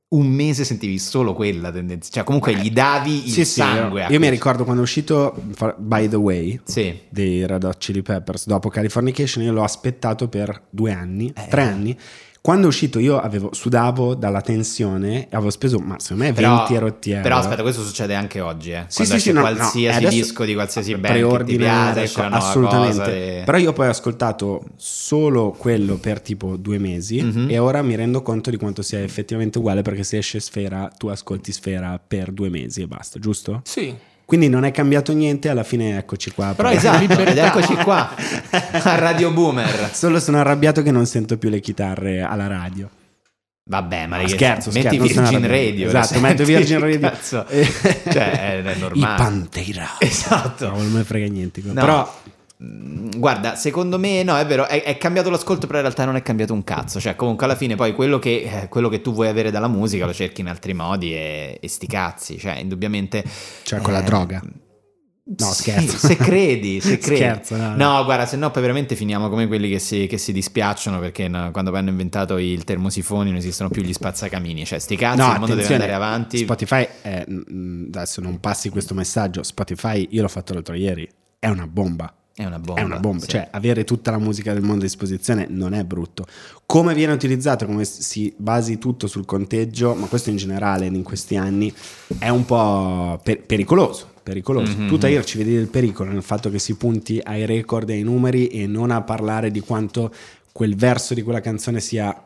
un mese sentivi solo quella tendenza, cioè comunque gli davi il Sì, sì, sangue. a io mi ricordo quando è uscito By the Way Sì. dei Red Hot Chili Peppers dopo Californication io l'ho aspettato per due anni, Eh. tre anni quando è uscito io avevo, sudavo dalla tensione e avevo speso ma secondo me 20 Però, rotti euro però aspetta, questo succede anche oggi, eh. Sì, Quando sì, sì, no, no, qualsiasi adesso- disco di qualsiasi band che ti preordinare, piace, nuova assolutamente. cosa e- Però io poi ho ascoltato solo quello per tipo due mesi Mhm. e ora mi rendo conto di quanto sia effettivamente uguale perché se esce Sfera tu ascolti Sfera per due mesi e basta, giusto? Sì. Quindi non è cambiato niente, alla fine eccoci qua. Però Per- Esatto, eccoci qua a Radio Boomer. Solo sono arrabbiato che non sento più le chitarre alla radio. Vabbè, ma No, che- scherzo, metti scherzo, non sono Virgin. Radio. Esatto, metto? Virgin Radio. Cazzo. Cioè, è, è I normale. Pantera. Esatto. No, non me frega niente. No. Però Guarda, secondo me no, è vero, è, è cambiato l'ascolto, però in realtà non è cambiato un cazzo. Cioè, comunque alla fine poi quello che, eh, quello che tu vuoi avere dalla musica lo cerchi in altri modi e, e sti cazzi. Cioè, indubbiamente... Cioè, con la droga. No, sì, scherzo. Se credi, <laughs> se credi. Scherzo, no, no. No, guarda, se no poi veramente finiamo come quelli che si, che si dispiacciono perché no, quando hanno inventato il termosifone non esistono più gli spazzacamini. Cioè, sti cazzi, il mondo deve andare avanti. Spotify, è, mm, adesso non passi questo messaggio. Spotify, io l'ho fatto l'altro ieri, è una bomba. È una bomba. È una bomba, sì. cioè avere tutta la musica del mondo a disposizione non è brutto. Come viene utilizzato, come si basi tutto sul conteggio, ma questo in generale in questi anni è un po' per- pericoloso. Pericoloso. Mhm. Tu Tahir ci vedi del pericolo nel fatto che si punti ai record e ai numeri e non a parlare di quanto quel verso di quella canzone sia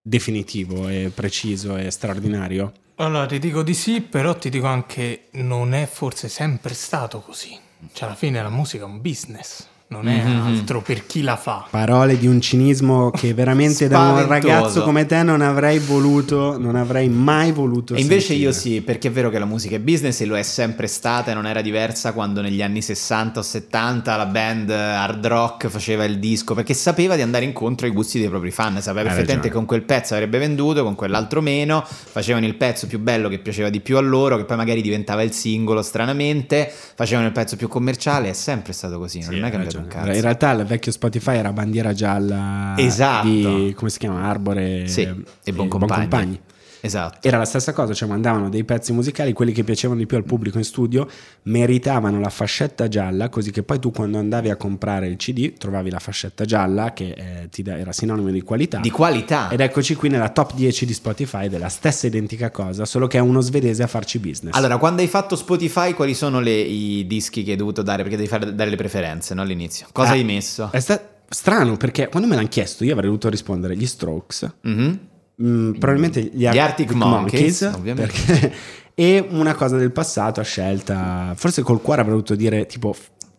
definitivo e preciso e straordinario. Allora, ti dico di sì, però ti dico anche non è forse sempre stato così. Cioè, alla fine la musica è un business, non è Mhm. altro per chi la fa. Parole di un cinismo che veramente da un ragazzo come te non avrei voluto, non avrei mai voluto E invece sentire. io sì, perché è vero che la musica è business e lo è sempre stata e non era diversa quando negli anni 60 o 70 la band hard rock faceva il disco, perché sapeva di andare incontro ai gusti dei propri fan, sapeva Hai perfettamente ragione. che con quel pezzo avrebbe venduto, con quell'altro meno, facevano il pezzo più bello che piaceva di più a loro, che poi magari diventava il singolo stranamente, facevano il pezzo più commerciale, è sempre stato così, non Sì, è mai cambiato. In realtà il vecchio Spotify era bandiera gialla Esatto. di come si chiama? Arbore Sì, e Buon Compagni. Esatto. Era la stessa cosa, cioè mandavano dei pezzi musicali, quelli che piacevano di più al pubblico in studio, meritavano la fascetta gialla, così che poi tu quando andavi a comprare il CD trovavi la fascetta gialla che eh, ti da- era sinonimo di qualità. Di qualità. Ed eccoci qui nella top 10 di Spotify della stessa identica cosa, solo che è uno svedese a farci business. Allora, quando hai fatto Spotify, quali sono le- i dischi che hai dovuto dare? Perché devi fare, dare le preferenze, no? All'inizio. Cosa Ah, hai messo? È sta- strano perché quando me l'hanno chiesto io avrei dovuto rispondere gli Strokes, Mhm. Mm, probabilmente gli, Gli Arctic Monkeys, ovviamente. perché- <laughs> e una cosa del passato a scelta, forse col cuore avrei dovuto dire tipo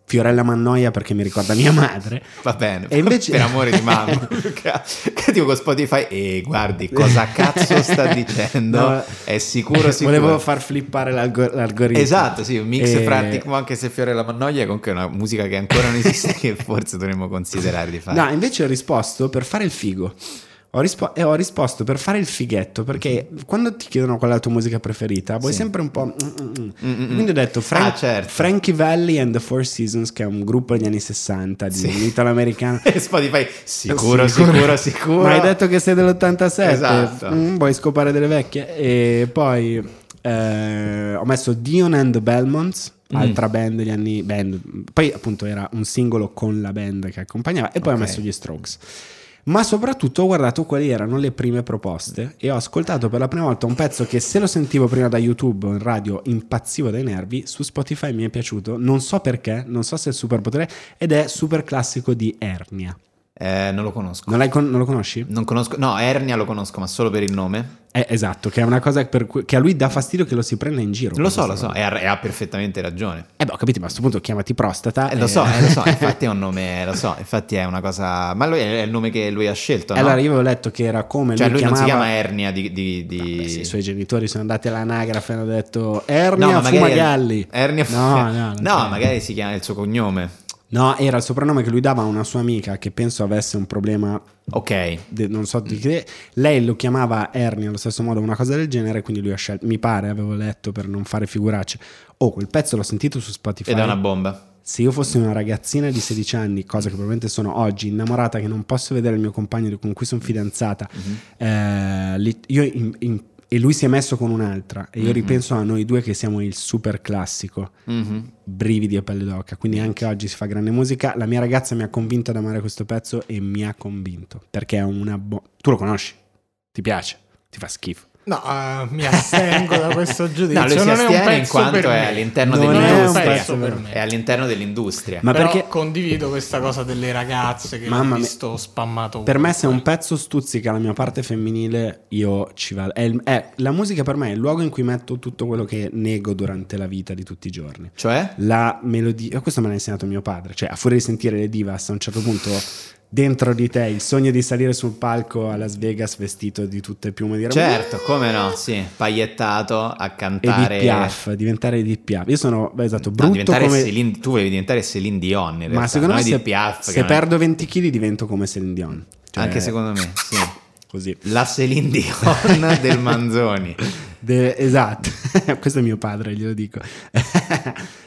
Fiorella Mannoia perché mi ricorda mia madre. Va bene, E invece- per amore di mamma. <laughs> che tipo con Spotify, e guardi cosa cazzo sta <laughs> dicendo? No, è sicuro, sicuro. Volevo far flippare l'algo- l'algoritmo. Esatto, sì, un mix E- fra Arctic Monkeys e Fiore la Mannoia, comunque è una musica che ancora non esiste che forse dovremmo considerare di fare. No, invece ho risposto per fare il figo. Ho, rispo- e ho risposto per fare il fighetto perché quando ti chiedono qual è la tua musica preferita vuoi Sì. sempre un po'. mm, mm, mm. Mm-mm. Quindi ho detto Frank- Ah, certo. Frankie Valli and the Four Seasons, che è un gruppo degli anni 60 di Sì. italo-americano. E <laughs> Spotify, sicuro, Sicuro. sicuro, sicuro. Ma hai detto che sei dell'87, Esatto. Mm, vuoi scopare delle vecchie? E poi eh, ho messo Dion and the Belmonts, Mm. altra band degli anni... Band. Poi appunto era un singolo con la band che accompagnava e poi Ok. ho messo gli Strokes. Ma soprattutto ho guardato quali erano le prime proposte e ho ascoltato per la prima volta un pezzo che se lo sentivo prima da YouTube o in radio impazzivo dai nervi, su Spotify mi è piaciuto, non so perché, non so se è il superpotere, ed è super classico di Ernia. Eh, non lo conosco. Non, con- non lo conosci? Non conosco, no, Ernia lo conosco, ma solo per il nome. Eh, esatto, che è una cosa cui- che a lui dà fastidio che lo si prenda in giro. Lo so, lo so, e ha, e ha perfettamente ragione. Eh beh, ho capito, ma a questo punto chiamati prostata. Eh, lo e- so, eh, lo so, <laughs> infatti è un nome, lo so, infatti è una cosa... Ma lui è il nome che lui ha scelto, no? Allora io avevo letto che era come cioè lui, lui non si chiamava... chiama Ernia di... di- di- Vabbè, sì, I suoi genitori sono andati all'anagrafe e hanno detto Ernia No, ma Fumagalli. Ernia No, no, no, c'è. magari si chiama il suo cognome. No, era il soprannome che lui dava a una sua amica che penso avesse un problema, Ok, de- non so di che. Lei lo chiamava Ernia allo stesso modo, una cosa del genere, quindi lui ha scelto, mi pare, avevo letto per non fare figuracce. Oh, quel pezzo l'ho sentito su Spotify. ed è una bomba. Se io fossi una ragazzina di 16 anni, cosa che probabilmente sono oggi, innamorata, che non posso vedere il mio compagno con cui sono fidanzata, eh, li- io in- in- e lui si è messo con un'altra, e io ripenso a noi due che siamo il super classico, Mhm. brividi a pelle d'oca, quindi anche oggi si fa grande musica. La mia ragazza mi ha convinto ad amare questo pezzo e mi ha convinto, perché è una... Bo- tu lo conosci? Ti piace? Ti fa schifo? No, eh, mi astengo da questo <laughs> giudizio. No, lui si non è un astiene in pezzo quanto per è me. all'interno Non è un dell'industria. pezzo per È me. all'interno dell'industria. Ma Però perché- condivido questa cosa delle ragazze che Mamma visto spammato. Per me se un pezzo stuzzica la mia parte femminile, io ci vado. È il- è- la musica per me è il luogo in cui metto tutto quello che nego durante la vita di tutti i giorni. Cioè? La melodia, questo me l'ha insegnato mio padre, cioè a furia di sentire le divas a un certo punto dentro di te il sogno di salire sul palco a Las Vegas vestito di tutte piume di ragù Certo, come no, sì, pagliettato a e di cantare... Piaf, diventare di Piaf. Io sono beh, esatto, No, brutto diventare come Celine- tu volevi diventare Celine Dion in realtà, ma secondo me se, Piaf, se non perdo 20 kg divento come Celine Dion. Cioè, Anche secondo me, sì. <laughs> così. La Celine Dion <laughs> del Manzoni. De- esatto, <laughs> questo è mio padre, glielo dico.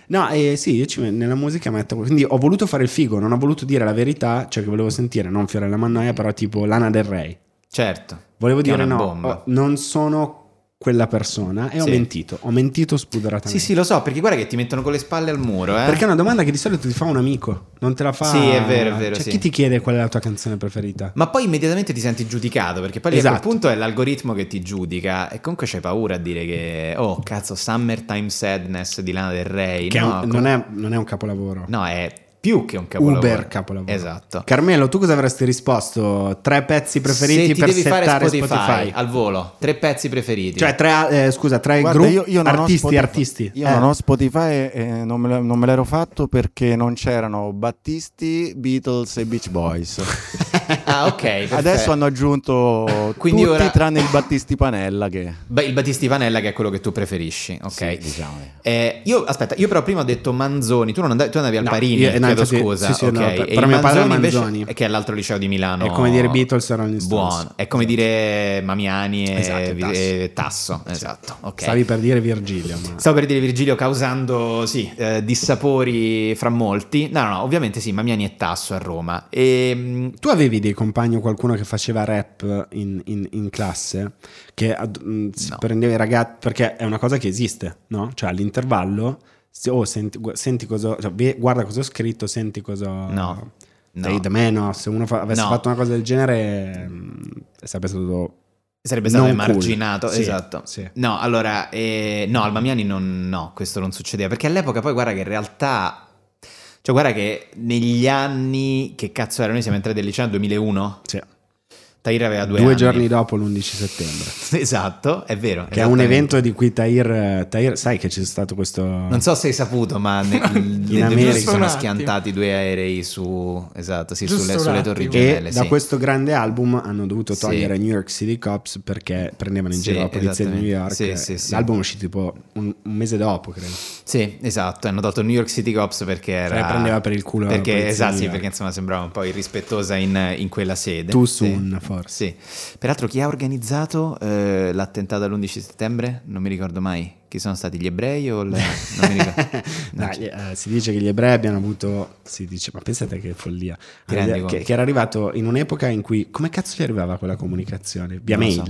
No, eh, sì, io ci- nella musica metto. Quindi ho voluto fare il figo, non ho voluto dire la verità, cioè che volevo sentire, non Fiorella Mannoia, però tipo Lana del Rey. Certo. Volevo dire no, bomba. non sono quella persona e ho Sì. mentito, ho mentito Sì, spudoratamente. sì, lo so, perché guarda che ti mettono con le spalle al muro, eh. Perché è una domanda che di solito ti fa un amico, non te la fa. Sì, è vero, è vero, Cioè, sì. chi ti chiede qual è la tua canzone preferita? Ma poi immediatamente ti senti giudicato, perché poi lì a quel Esatto. punto è l'algoritmo che ti giudica e comunque c'hai paura a dire che, oh cazzo, Summertime Sadness di Lana del Rey. Che è no, un- com- non, è, non è un capolavoro. no, è più che un capolavoro. Uber capolavoro. Esatto. Carmelo, tu cosa avresti risposto? Tre pezzi preferiti Se ti per devi fare settare Spotify, Spotify. al volo, tre pezzi preferiti. Cioè, tre, eh, scusa, tre Guarda, gruppi io, io artisti, Spotify. artisti. Io Eh, non ho Spotify e non me, non me l'ero fatto perché non c'erano Battisti, Beatles e Beach Boys. <laughs> ah, ok. <laughs> perfetto. Adesso hanno aggiunto Quindi tutti ora- tranne il Battisti Panella che Beh, il Battisti Panella che è quello che tu preferisci, ok. sì, diciamo. Eh, io aspetta, io però prima ho detto Manzoni, tu non andavi, tu andavi al No, Parini, io- no, chiedo infatti- scusa, sì, sì, ok. no, per- però mio padre è invece- Manzoni. che è l'altro liceo di Milano. È come dire Beatles e Rolling Stones. Buono, è come dire Mamiani e, Esatto, e Tasso, esatto, ok. Stavi per dire Virgilio, ma... Stavo per dire Virgilio causando, sì, eh, dissapori fra molti. No, no, ovviamente sì, Mamiani e Tasso a Roma. E, mh, Tu avevi dei compagni o qualcuno che faceva rap in, in- in classe, che ad- mh, si No. prendeva i ragazzi, perché è una cosa che esiste, no? Cioè all'intervallo, se- oh, senti, senti cosa, cioè, guarda cosa ho scritto, senti cosa... No. No. da me, no? Se uno fa- avesse No. fatto una cosa del genere, mh, sarebbe stato... Sarebbe stato Non cool. emarginato, Sì, esatto. sì. No, allora, eh, no, al Mamiani non, no, questo non succedeva, perché all'epoca poi guarda che in realtà, cioè guarda che negli anni, che cazzo era, noi siamo entrati al liceo nel 2001, Sì. Tahir aveva due, Due anni. giorni dopo l'11 settembre. <laughs> Esatto, è vero. Che è un evento di cui Tahir, Tahir sai che c'è stato questo... Non so se hai saputo, ma <laughs> nel, nel America. si sono schiantati due aerei su, esatto, sì, sulle, sulle torri E gemelle. da sì. questo grande album hanno dovuto Sì. togliere New York City Cops perché prendevano in Sì, giro la polizia di New York. Sì, sì, sì. L'album è uscito tipo un, un mese dopo, credo. Sì, esatto, hanno tolto New York City Cops perché era... Cioè, prendeva per il culo Perché, esatto, sì, perché insomma sembrava un po' irrispettosa in, in quella sede. Too Sì. soon, forse. Sì. Peraltro chi ha organizzato eh, l'attentato all'11 settembre? Non mi ricordo mai. Chi sono stati gli ebrei o... le- <laughs> Non mi ricordo. C'è. eh, si dice che gli ebrei abbiano avuto, si dice, ma pensate che follia, che, che era arrivato in un'epoca in cui, come cazzo gli arrivava quella comunicazione? Via Non lo so.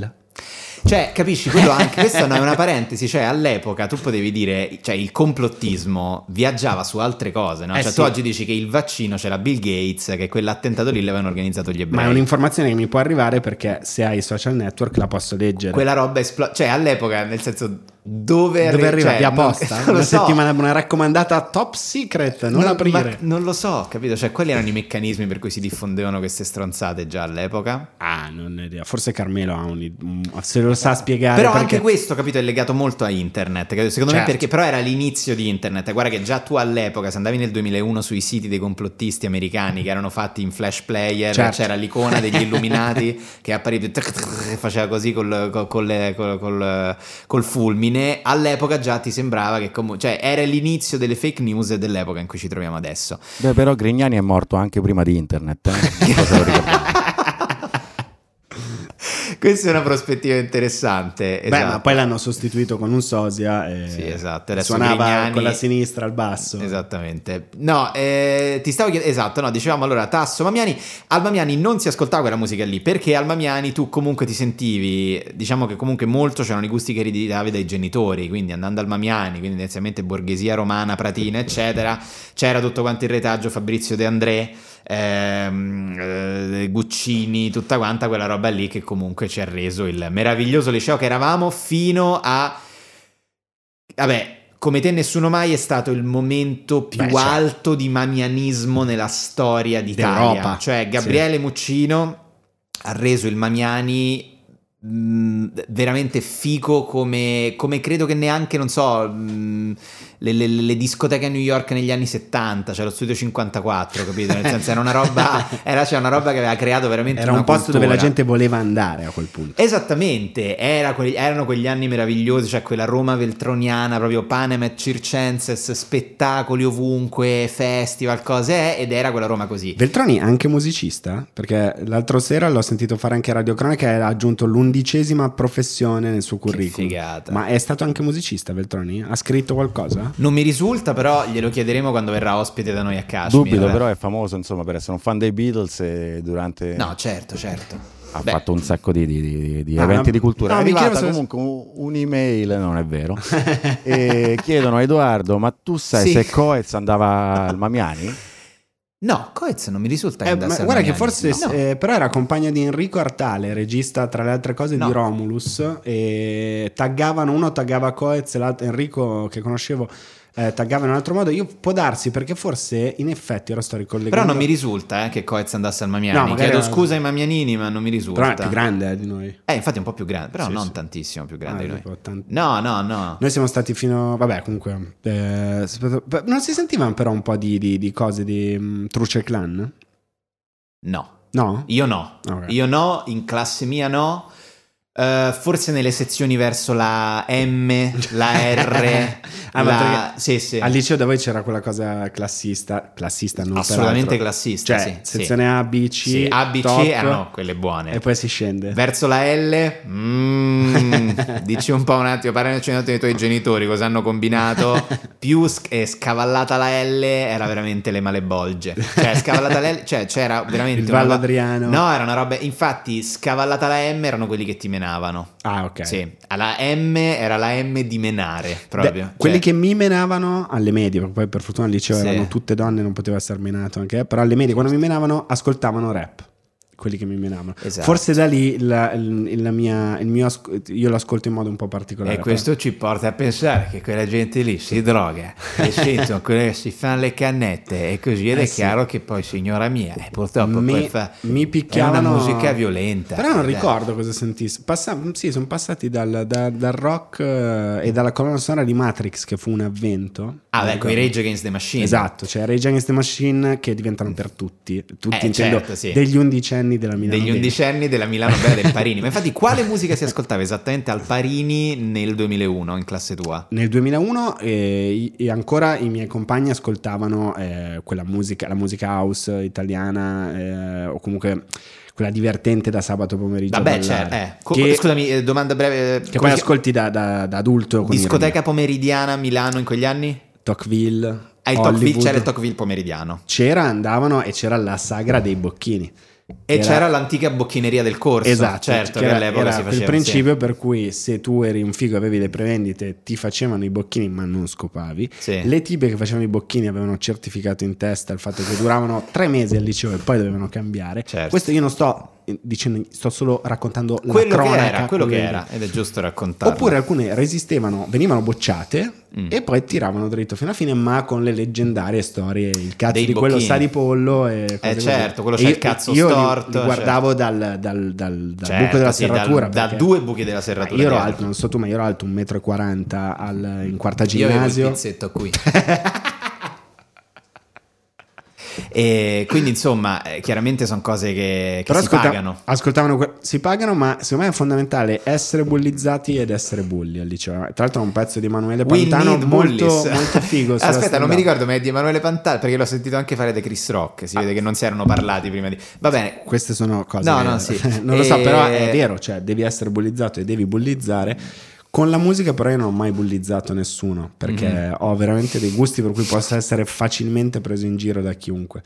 Cioè, capisci, quello anche, <laughs> questa è una parentesi, cioè all'epoca tu potevi dire, cioè il complottismo viaggiava su altre cose, no? Eh cioè sì. tu oggi dici che il vaccino c'era Bill Gates, che quell'attentato lì l'avevano organizzato gli ebrei. Ma è un'informazione che mi può arrivare perché se hai i social network la posso leggere. Quella roba esplode, cioè all'epoca, nel senso, dove, Dove arriva? cioè, Via non- posta? <laughs> non una so. settimana, una raccomandata top secret, non, ma aprire. non lo so, capito? Cioè, quelli erano i meccanismi per cui si diffondevano queste stronzate già all'epoca. Ah, non ho idea. Forse Carmelo ha un, se lo sa spiegare. Però perché- anche questo, capito, è legato molto a internet. capito? Secondo me Certo. perché però era l'inizio di internet. Guarda che già tu all'epoca, se andavi nel 2001 sui siti dei complottisti americani che erano fatti in flash player, Certo. c'era l'icona degli <laughs> illuminati che appariva e faceva così col, col- col- col- col- fulmine. All'epoca già ti sembrava che comunque, cioè era l'inizio delle fake news dell'epoca in cui ci troviamo adesso. Beh, però Grignani è morto anche prima di internet. eh. <laughs> Non so se lo ricordate. Questa è una prospettiva interessante. Beh, esatto. ma poi l'hanno sostituito con un sosia e Sì, esatto. Adesso suonava Grignani- con la sinistra al basso. Esattamente. No, eh, ti stavo chiedendo, esatto, no, dicevamo allora Tasso Mamiani, al Mamiani non si ascoltava quella musica lì, perché al Mamiani tu comunque ti sentivi, diciamo che comunque molto c'erano i gusti che ereditavi dai genitori, quindi andando al Mamiani, quindi tendenzialmente borghesia romana, pratina, eccetera, c'era tutto quanto il retaggio Fabrizio De André, ehm, eh, Guccini, tutta quanta quella roba lì che comunque ci ha reso il meraviglioso liceo che eravamo fino a... Vabbè, come te nessuno mai è stato il momento più Beh, certo. alto di mamianismo nella storia d'Italia. D'Europa, Cioè Gabriele Muccino ha reso il Mamiani veramente fico come, come credo che neanche, non so, mh, le, le- le discoteche a New York negli anni 70, cioè lo studio 54, capito? Nel senso era una roba, <laughs> era cioè una roba che aveva creato veramente Era un posto dove la cultura. gente voleva andare a quel punto. Esattamente, era quegli- erano quegli anni meravigliosi, cioè quella Roma veltroniana, proprio Panem et Circenses, spettacoli ovunque, festival, cose, ed era quella Roma così. Veltroni è anche musicista? Perché l'altro sera l'ho sentito fare anche Radio Cronaca e ha aggiunto l'undicesima professione nel suo curriculum. figata. Ma è stato anche musicista Veltroni? Ha scritto qualcosa? Non mi risulta, però glielo chiederemo quando verrà ospite da noi a Kashmir. Dubito, però è famoso insomma per essere un fan dei Beatles e durante... No, certo, certo. ha Beh, fatto un sacco di, di- di- di Ah, eventi di cultura. no, è arrivata se- comunque un- un'email, non è vero, <laughs> e chiedono a Edoardo, ma tu sai Sì. se Coez andava al Mamiani? No, Coez non mi risulta che Eh, al guarda che forse No. eh, però era compagno di Enrico Artale, regista tra le altre cose No. di Romulus e taggavano uno taggava Coez, l'altro Enrico che conoscevo eh, taggava in un altro modo. Io può darsi perché forse in effetti ora sto ricollegando Però non mi risulta eh, che Coez andasse al Mamiani. No, Chiedo era- scusa ai Mamianini, ma non mi risulta. Però è più grande eh, di noi. Eh, infatti è un po' più grande, però Sì, non sì. tantissimo più grande Ah, di noi. tanti- No, no, no. Noi siamo stati fino. Vabbè, comunque. eh, non si sentivano però un po' di, di- di cose di mm, Truce Clan? No. No? Io no. Ok. Io no, in classe mia no. Eh, forse nelle sezioni verso la M, la R, <laughs> Ah, la... Sì, sì. Al liceo da voi c'era quella cosa classista, classista non Assolutamente classista, Cioè, sì, sezione A, B, C, Sì, A, B, C top, erano quelle buone. E poi si scende. Verso la L, mm, <laughs> dici un po' un attimo, parlaci un attimo dei tuoi genitori, cosa hanno combinato. <laughs> Più sc- eh, scavallata la L era veramente le malebolge. Cioè, scavallata la L, cioè c'era veramente Il una Vallo roba- Adriano. No, era una roba. Infatti, scavallata la M erano quelli che ti menavano. Ah, ok. Sì, alla M era la M di menare proprio. Beh, Cioè, quelli che mi menavano alle medie, perché poi per fortuna al liceo Sì. erano tutte donne, non poteva essere menato anche, però alle medie quando mi menavano ascoltavano rap. Quelli che mi menavano. Esatto. Forse da lì la- la mia- il mio io lo ascolto in modo un po' particolare. E questo ci porta a pensare che quella gente lì si droga <laughs> e sentono quelle si fanno le cannette e così ed Eh è sì. chiaro che poi signora mia eh, purtroppo mi, poi fa mi è picchiavano una musica violenta però non Dai. ricordo cosa sentissi Passa- sì sono passati dal, da- dal rock eh, e dalla colonna sonora di Matrix che fu un avvento ah beh con i. Rage Against the Machine esatto cioè Rage Against the Machine che diventano per tutti tutti Eh, intendo certo, sì. degli undicenni della Milano degli Bene. undicenni della Milano Bella del Parini <laughs> ma infatti quale musica si ascoltava esattamente al Parini nel 2001 in classe tua? Nel 2001 eh, e ancora i miei compagni ascoltavano eh, quella musica, la musica house italiana eh, o comunque quella divertente da sabato pomeriggio. Vabbè ballare, certo eh. Co- che, scusami eh, domanda breve eh, che poi ascolti da, da- da adulto. discoteca pomeridiana a Milano in quegli anni? Tocqueville. Ah, il Tocqueville, c'era il Tocqueville pomeridiano C'era, andavano e c'era la sagra dei bocchini. E era- c'era l'antica bocchineria del corso Esatto, certo che all'epoca si faceva principio per cui se tu eri un figo e avevi le prevendite ti facevano i bocchini ma non scopavi. Sì. Le tipe che facevano i bocchini avevano certificato in testa il fatto che duravano tre mesi al liceo e poi dovevano cambiare. Certo. Questo io non sto dicendo, sto solo raccontando quello la che cronaca. era quello che quello era ed è giusto raccontarlo Oppure alcune resistevano, venivano bocciate Mm. e poi tiravano dritto fino alla fine, ma con le leggendarie storie, il cazzo Dei di quello bocchini. sa di pollo. E Eh, certo, quello c'ha il io- cazzo io storto, Li, guardavo dal, dal- dal- dal Certo, buco della sì, serratura. da due buchi della serratura Io ero alto, non so tu, ma io ero alto 1,40 m al- in quarta io avevo il ginnasio. pizzetto qui <laughs> e quindi insomma eh, chiaramente sono cose che, che si ascolta- pagano ascoltavano, que- si pagano, ma secondo me è fondamentale essere bullizzati ed essere bulli al liceo. Tra l'altro, è un pezzo di Emanuele Pantano molto, molto figo. <laughs> Aspetta, non mi ricordo, ma è di Emanuele Pantale perché l'ho sentito anche fare da Chris Rock. Si vede che non si erano parlati prima di. Va bene, Queste sono cose. No, no, sì. <laughs> non lo so, però è vero, cioè devi essere bullizzato e devi bullizzare. Con la musica, però, io non ho mai bullizzato nessuno perché Mhm. ho veramente dei gusti per cui posso essere facilmente preso in giro da chiunque.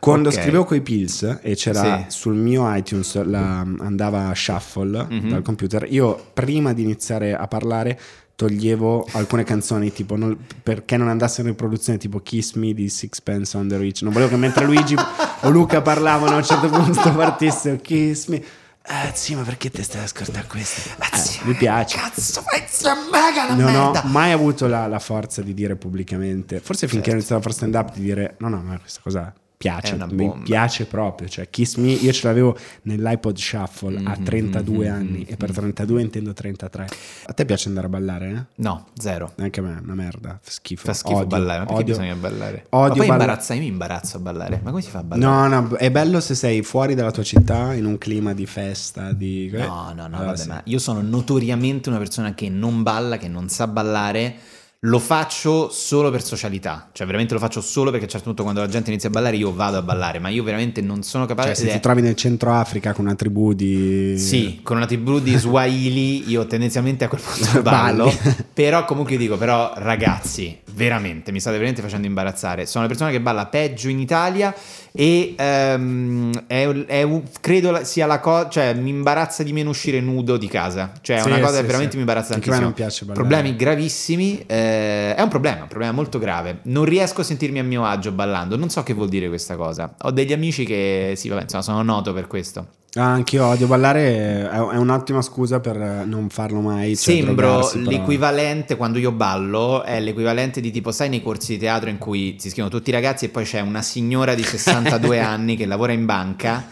Quando Ok. scrivevo coi pills e c'era Sì. sul mio iTunes la, andava shuffle Mhm. dal computer, io prima di iniziare a parlare toglievo alcune canzoni tipo non- perché non andassero in produzione tipo Kiss Me di Sixpence on the Rich non volevo che mentre Luigi o Luca parlavano a un certo punto <laughs> partissero Kiss Me eh sì ma perché te stai ascoltando questo Eh, mi piace cazzo, fai sta mega la non merda. ho mai avuto la, la forza di dire pubblicamente forse finché Certo. ho iniziato a fare stand up di dire no no ma questa cosa È piace mi piace proprio cioè Kiss Me io ce l'avevo nell'iPod Shuffle a Mhm, 32 mhm, anni e per mhm. 32 intendo 33 a te piace andare a ballare eh? No, zero. Anche a me, una merda, schifo. Fa schifo Odio, ballare, ma perché odio. bisogna ballare? Odio ma poi balla- imbarazza, io mi imbarazzo a ballare. Ma come si fa a ballare? No, no, è bello se sei fuori dalla tua città in un clima di festa, di... No, no, no, Allora vabbè, sì. ma io sono notoriamente una persona che non balla, che non sa ballare. Lo faccio solo per socialità, cioè veramente lo faccio solo perché a un certo punto quando la gente inizia a ballare io vado a ballare, ma io veramente non sono capace Cioè, se ed ti è- trovi nel centro Africa con una tribù di... Sì, con una tribù di Swahili io tendenzialmente a quel punto <laughs> ballo, però comunque io dico, però ragazzi, veramente, mi state veramente facendo imbarazzare, sono la persona che balla peggio in Italia e ehm, è, è un- credo sia la cosa, cioè mi imbarazza di meno uscire nudo di casa, cioè è Sì, una cosa sì, che veramente sì. mi imbarazza Anche a me tantissimo. non piace ballare. Problemi gravissimi, eh, è un problema, un problema molto grave, non riesco a sentirmi a mio agio ballando, non so che vuol dire questa cosa, ho degli amici che, sì, vabbè, insomma, sono noto per questo. Ah, anch'io odio ballare, è, un'ottima scusa per non farlo mai. Cioè Sembro drogarsi, però- l'equivalente quando io ballo è l'equivalente di tipo sai nei corsi di teatro in cui si scrivono tutti i ragazzi e poi c'è una signora di 62 <laughs> anni che lavora in banca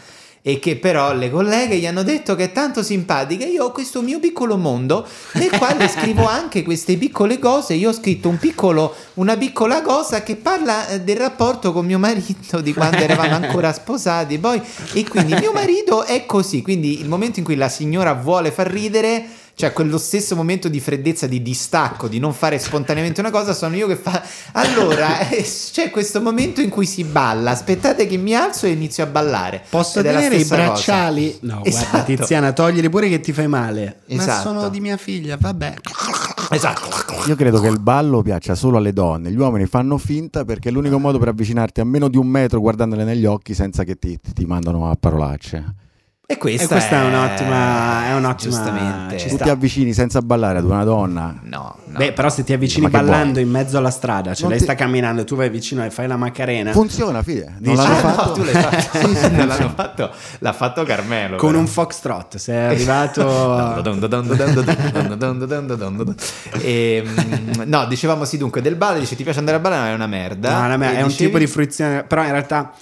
e che però le colleghe gli hanno detto che è tanto simpatica. Io ho questo mio piccolo mondo nel quale <laughs> scrivo anche queste piccole cose. Io ho scritto un piccolo, una piccola cosa che parla eh, del rapporto con mio marito di quando eravamo ancora sposati. Poi, e quindi mio marito è così. Quindi il momento in cui la signora vuole far ridere cioè quello stesso momento di freddezza, di distacco, di non fare spontaneamente una cosa, sono io che fa... Allora, <laughs> eh, c'è questo momento in cui si balla, aspettate che mi alzo e inizio a ballare. Posso Ed tenere i stessa cosa. bracciali? No, Esatto. guarda Tiziana, toglili pure che ti fai male. Ma Esatto. sono di mia figlia, vabbè. Esatto. Io credo che il ballo piaccia solo alle donne, gli uomini fanno finta perché è l'unico modo per avvicinarti a meno di un metro guardandole negli occhi senza che ti, ti mandano a parolacce. E questa, E questa è un'ottima- è un'ottima- Giustamente. sta. ti avvicini senza ballare ad una donna. No, no. Beh, però se ti avvicini ballando in mezzo alla strada, cioè Non lei ti- sta camminando e tu vai vicino e fai la macarena Funziona, figlia. Non Dici- l'hanno Ah, no, fatto? tu l'hai fatto. Non l'hanno fatto. L'ha fatto Carmelo. con però. un foxtrot. Sei arrivato... Ehm, no, dicevamo sì dunque del ballo, dice ti piace andare a ballare, ma è una merda. No, no, E è un dicevi- tipo di fruizione, però in realtà,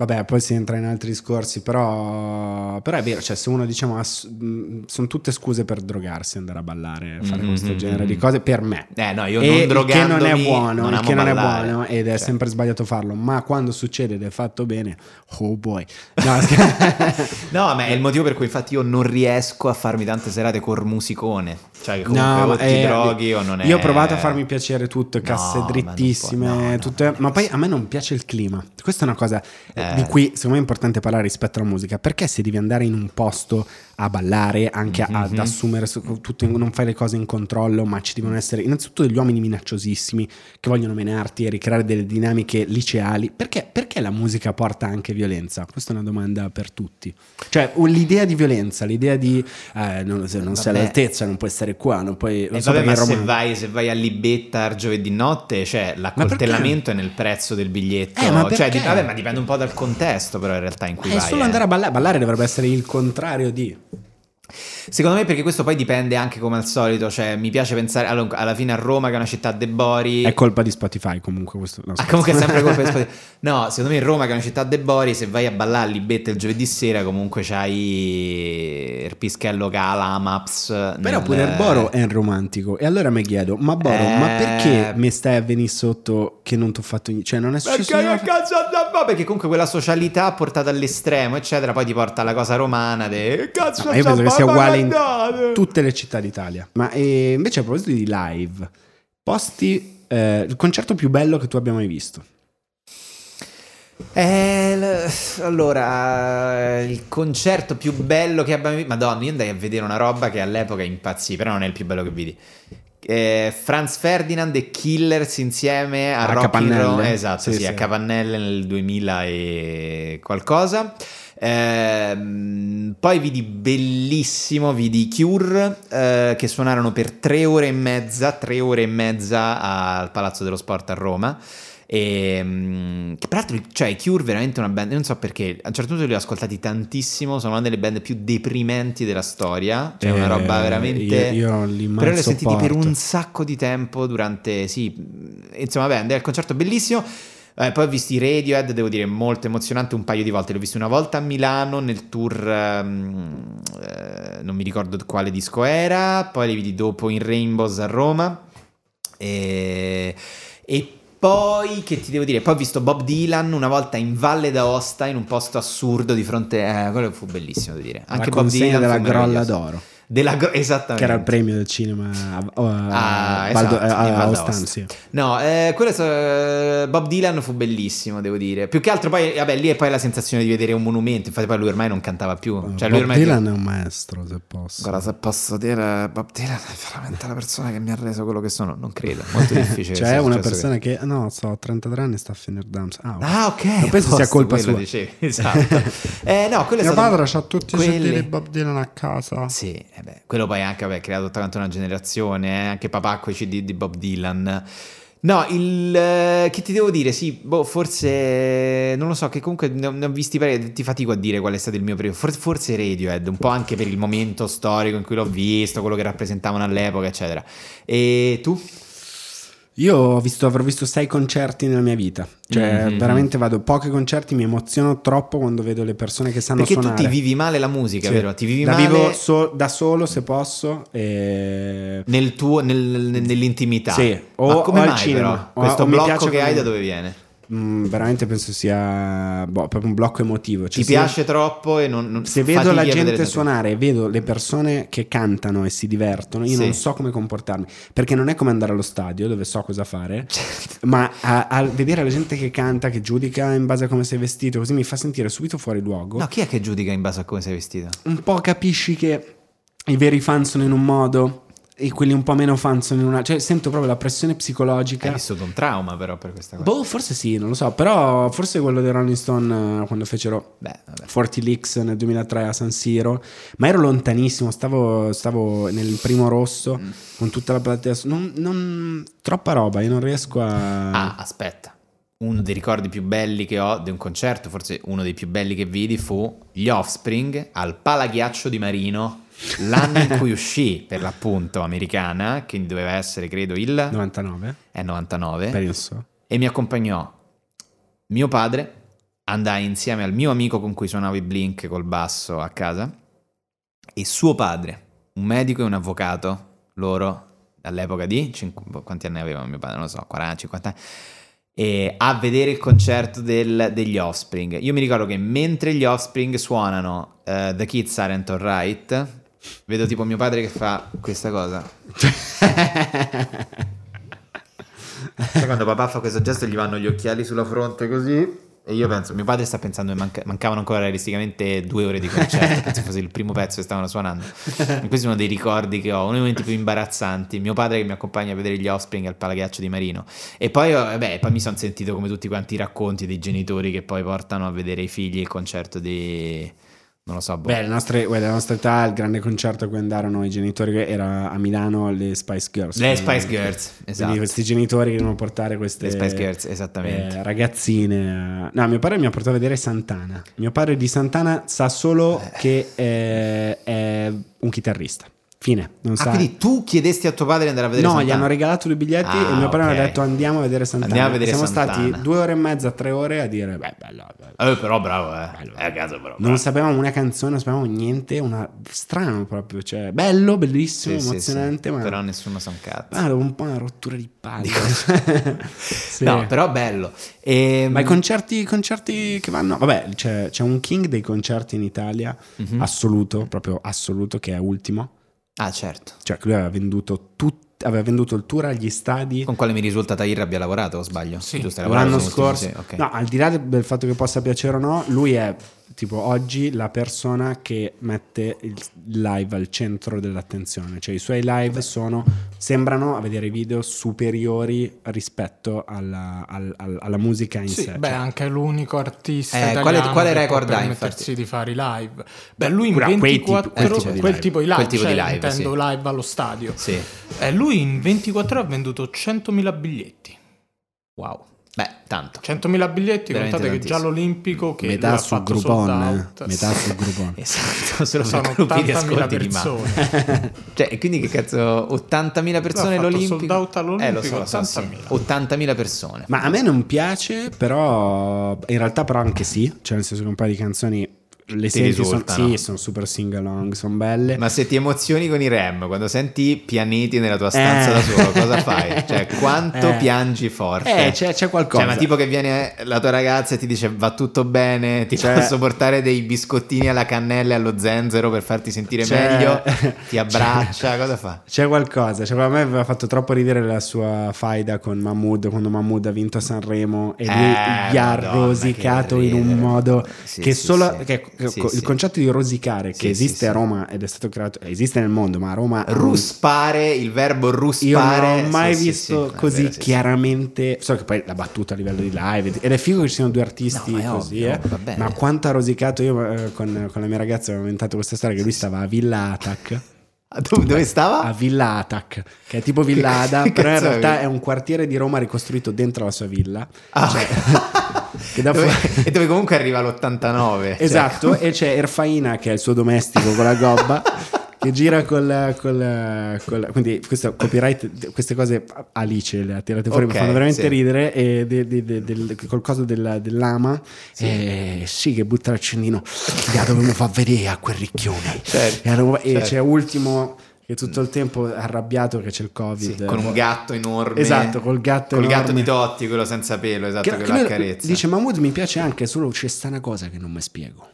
vabbè, poi si entra in altri discorsi, però, però è vero, cioè se uno diciamo, ass- sono tutte scuse per drogarsi, andare a ballare, fare Mhm, questo mhm, genere di mhm. cose, per me. Eh no, io E non che non è buono, non che non è buono ed è Cioè. sempre sbagliato farlo, ma quando succede ed è fatto bene, oh boy. No, <laughs> No, ma è il motivo per cui infatti io non riesco a farmi tante serate col musicone. Cioè che comunque No, o ma, ti eh, droghi o non è... Io ho provato a farmi piacere tutto, No, casse ma non drittissime, no, no, tutte- ma poi a me non piace il clima. Questa è una cosa eh, Eh. Di cui secondo me è importante parlare rispetto alla musica, perché se devi andare in un posto a ballare, anche a- ad Mhm. assumere su- tutto, non fai le cose in controllo, ma ci devono essere innanzitutto degli uomini minacciosissimi che vogliono menarti e ricreare delle dinamiche liceali, perché, perché la musica porta anche violenza? Questa è una domanda per tutti. Cioè l'idea di violenza, l'idea di eh, non, se non sei all'altezza, non puoi stare qua, non puoi... E non so vabbè, ma se vai, se vai a Libetta giovedì notte, cioè l'accoltellamento è nel prezzo del biglietto. Eh, ma cioè, vabbè, ma dipende un po' dal contesto, però in realtà in cui È vai. solo eh. andare a ballare. Ballare dovrebbe essere il contrario di. Secondo me perché questo poi dipende anche come al solito, cioè mi piace pensare allora, alla fine a Roma che è una città de Bori. È colpa di Spotify comunque questo. no, Ah, comunque è sempre colpa di <laughs> Spotify. No, secondo me Roma che è una città de Bori, se vai a ballare Libetta il giovedì sera comunque c'hai il pischello che ha la Maps. Però nel- pure il Boro è un romantico. E allora mi chiedo, ma Boro, ma Eh. perché mi stai a venire sotto che non ti ho fatto niente? Cioè, non è successo Perché che cazzo da fa? Perché comunque quella socialità portata all'estremo, eccetera, poi ti porta alla cosa romana. De... "Che Cazzo No, sia uguale in guardate?" tutte le città d'Italia. Ma eh, invece a proposito di live, posti eh, il concerto più bello che tu abbia mai visto. Eh, l- allora, il concerto più bello che abbiamo visto. Madonna, io andai a vedere una roba che all'epoca impazzì, però non è il più bello che vidi. Eh, Franz Ferdinand e Killers insieme a, A Rock in Capannelle. Ro- esatto, Sì, sì, sì. a Capannelle nel 2000 e qualcosa. Ehm, poi vidi bellissimo, vidi Cure eh, che suonarono per tre ore e mezza, tre ore e mezza al Palazzo dello Sport a Roma. E, mm, che peraltro, cioè, Cure veramente una band. Non so perché a un certo punto li ho ascoltati tantissimo. Sono una delle band più deprimenti della storia. Cioè, una Eh, roba veramente. Io, io li Però li ho sentiti per un sacco di tempo durante. Sì, insomma, vabbè, andai al concerto bellissimo. Eh, poi ho visto i Radiohead, devo dire, molto emozionante un paio di volte. Li ho visti una volta a Milano nel tour, ehm, eh, non mi ricordo quale disco era. Poi li vidi dopo in Rainbows a Roma. E, e poi, che ti devo dire? Poi ho visto Bob Dylan una volta in Valle d'Aosta, in un posto assurdo di fronte. Eh, quello fu bellissimo da dire. La Anche Bob consegna Dylan della Grolla d'Oro. Della gro- esattamente. Che era il premio del cinema a, a, Ah, Valdo- esatto, a- in a Val Ostan, d'Aosta. sì. No, eh, quello è stato- Bob Dylan fu bellissimo, devo dire. Più che altro poi, vabbè, lì è poi la sensazione di vedere un monumento. Infatti poi lui ormai non cantava più. Cioè, lui Bob ormai Dylan è un maestro, se posso. Guarda, se posso dire, Bob Dylan è veramente la persona che mi ha reso quello che sono. Non credo, molto difficile. Cioè, è una persona che, no, so, 33 anni sta a finire Dams. Ah, ok. Ah, ok. Non penso sia colpa quello sua. dicevi, Esatto. <laughs> eh, no, quello è Mio stato... padre ha tutti i quelli- CD di Bob Dylan a casa. Sì, eh beh, quello poi anche, vabbè, creato quanta una generazione, eh, anche papà con i CD di Bob Dylan. No, il... eh, che ti devo dire? Sì, boh, forse... Non lo so, che comunque ne ho, ne ho visti parecchi, ti fatico a dire qual è stato il mio periodo. Forse, forse Radiohead, un po' anche per il momento storico in cui l'ho visto, quello che rappresentavano all'epoca, eccetera. E tu? Io ho visto, avrò visto sei concerti nella mia vita. Cioè, Mhm. veramente vado pochi concerti, mi emoziono troppo quando vedo le persone che sanno Perché tu suonare. ti vivi male la musica, Sì. vero? Ti vivi la male vivo so- da solo se posso. E... nel tuo, nel- nell'intimità. Sì, o- Ma come o al mai cinema. però? Questo o blocco che hai da dove viene? Mm, veramente penso sia boh, proprio un blocco emotivo. Cioè, Ti se- piace troppo e non, non Se vedo la gente suonare e vedo le persone che cantano e si divertono, io Sì. non so come comportarmi. Perché non è come andare allo stadio dove so cosa fare, Certo. ma a, a vedere la gente che canta, che giudica in base a come sei vestito, così mi fa sentire subito fuori luogo. No, chi è che giudica in base a come sei vestito? Un po' capisci che i veri fan sono in un modo e quelli un po' meno fan sono in una. Cioè, sento proprio la pressione Hai psicologica. vissuto un trauma però per questa cosa. Boh, forse sì, non lo so. Però forse quello dei Rolling Stone eh, quando fecero Beh, vabbè. 40 Leaks nel 2003 a San Siro, ma ero lontanissimo, stavo, stavo nel primo rosso Mm. con tutta la platea. Non, non- troppa roba, io non riesco a... Ah, aspetta. Uno dei ricordi più belli che ho di un concerto, forse uno dei più belli che vidi, fu gli Offspring al Palaghiaccio di Marino, <laughs> l'anno in cui uscì, per l'appunto, americana, che doveva essere, credo, il 99, è 99, penso. e mi accompagnò mio padre, andai insieme al mio amico con cui suonavo i Blink col basso a casa, e suo padre, un medico e un avvocato, loro all'epoca di... cinqu- quanti anni aveva mio padre? Non lo so, 40, 50 anni. E a vedere il concerto del- degli Offspring. Io mi ricordo che mentre gli Offspring suonano eh, The Kids Aren't Alright, vedo tipo mio padre che fa questa cosa. Sai quando papà fa questo gesto gli vanno gli occhiali sulla fronte così? E io penso, mio padre sta pensando che manca- mancavano ancora realisticamente due ore di concerto, <laughs> penso fosse il primo pezzo che stavano suonando. E questo è uno dei ricordi che ho, uno dei momenti più imbarazzanti. Mio padre che mi accompagna a vedere gli Offspring al Palaghiaccio di Marino. E poi, eh, beh, poi mi sono sentito come tutti quanti i racconti dei genitori che poi portano a vedere i figli il concerto di... non lo so, boh. Beh, le nostre, guarda, la nostra età, il grande concerto a cui andarono i genitori era a Milano le Spice Girls. Le Quindi- Spice Girls, Quindi esatto. questi genitori che devono portare queste Le Spice Girls, esattamente. eh, ragazzine. a- No, mio padre mi ha portato a vedere Santana. Mio padre di Santana sa solo Eh. che eh, è un chitarrista. Fine. Non Ah, sa. quindi tu chiedesti a tuo padre di andare a vedere No, gli Santana? hanno regalato due biglietti Ah, e mio padre ok. mi ha detto andiamo a vedere Santana. Andiamo a vedere Siamo Santana. stati due ore e mezza, tre ore a dire, beh, bello, bello. Eh, però bravo, eh. È a caso però. Non sapevamo una canzone, non sapevamo niente, una... strano proprio, cioè bello, bellissimo, Sì, sì, emozionante, sì. ma Però nessuno sa un cazzo. Ah, dopo un po' una rottura di palle. <laughs> Sì. No, però bello. E, Ma i concerti, concerti che vanno. Vabbè, c'è, c'è un king dei concerti in Italia, Mhm. assoluto, proprio assoluto, che è ultimo. Ah, certo. Cioè, che lui aveva venduto tut- aveva venduto il tour agli stadi Con quale mi risulta Tahir abbia lavorato, o sbaglio? Sì. Giusto, hai lavorato l'anno scorso. sì, ok. No, al di là de- del fatto che possa piacere o no, lui è tipo oggi la persona che mette il live al centro dell'attenzione. Cioè, i suoi live sono sembrano a vedere i video superiori rispetto alla, al- al- alla musica in Sì, sé. beh, Cioè, anche l'unico artista Eh, italiano quale- quale che record può ha, permettersi infatti? di fare i live. Beh, lui in Pure a quei 24 tipi- quel tipo di quel live. tipo di live, Quel tipo cioè, di live, intendo sì. live allo stadio. Sì. Eh, lui in 24 ore ha venduto 100.000 biglietti. Wow. Beh, tanto. 100.000 biglietti, Veramente contate che già l'Olimpico che metà ha su fatto Groupon, sold eh. out. metà su Groupon. <laughs> Esatto, solo Sono per gruppi di 80.000 ascolti di ma- persone. <laughs> Cioè, e quindi che cazzo, 80.000 persone fatto all'Olimpico? sold out all'Olimpico, Eh, lo so, lo so, sì. 80.000. 80.000 persone. Ma a me non piace, però in realtà però anche sì, cioè nel senso che un paio di canzoni le senti, son- risultano. sì, sono super sing along, sono belle. Ma se ti emozioni con i Rem, quando senti pianeti nella tua stanza Eh. da solo, cosa fai? <laughs> Cioè, quanto Eh. piangi forte? Eh, c'è, c'è qualcosa. Cioè, ma tipo che viene la tua ragazza e ti dice va tutto bene, ti Cioè- posso portare dei biscottini alla cannella e allo zenzero per farti sentire C'è- meglio, <laughs> ti C'è- abbraccia, cosa fa? C'è qualcosa, cioè, a me aveva fatto troppo ridere la sua faida con Mahmood quando Mahmood ha vinto a Sanremo e lui Eh, gli ha Madonna, rosicato in un modo Sì, che sì, solo che- Sì, il sì. concetto di rosicare Sì, che esiste a Roma ed è stato creato esiste nel mondo, ma a Roma Ruspare, il verbo Io ruspare. non ho mai visto così vero, chiaramente. So che poi l'ha battuta a livello di live. Ed è figo che ci siano due artisti No, così. ovvio, eh. Ma quanto ha rosicato io eh, con, con la mia ragazza avevo inventato questa storia che lui stava a Villa Atac. <laughs> Ah, Dove, dove stava? A Villa Atac, che è tipo Villada, <laughs> Che però in realtà è un quartiere di Roma ricostruito dentro la sua villa. Ah. Cioè, <laughs> Dove- <laughs> e dove comunque arriva l'89. cioè. Esatto, e c'è Erfaina che è il suo domestico con la gobba. che gira col, col, col- quindi questo copyright queste cose Alice le ha tirate fuori Ok, mi fanno veramente sì. ridere e de- de- de- del, col coso della- dell'ama eh, sì che butta l'accendino la dovevamo far vedere a quel ricchione Certo, e, allora- e certo. c'è ultimo che tutto il tempo è arrabbiato che c'è il covid Sì, con un gatto enorme. Esatto, col gatto Col enorme. gatto di Totti, quello senza pelo, esatto, che, che, lo accarezza. dice Mahmood mi piace anche solo c'è sta una cosa che non mi spiego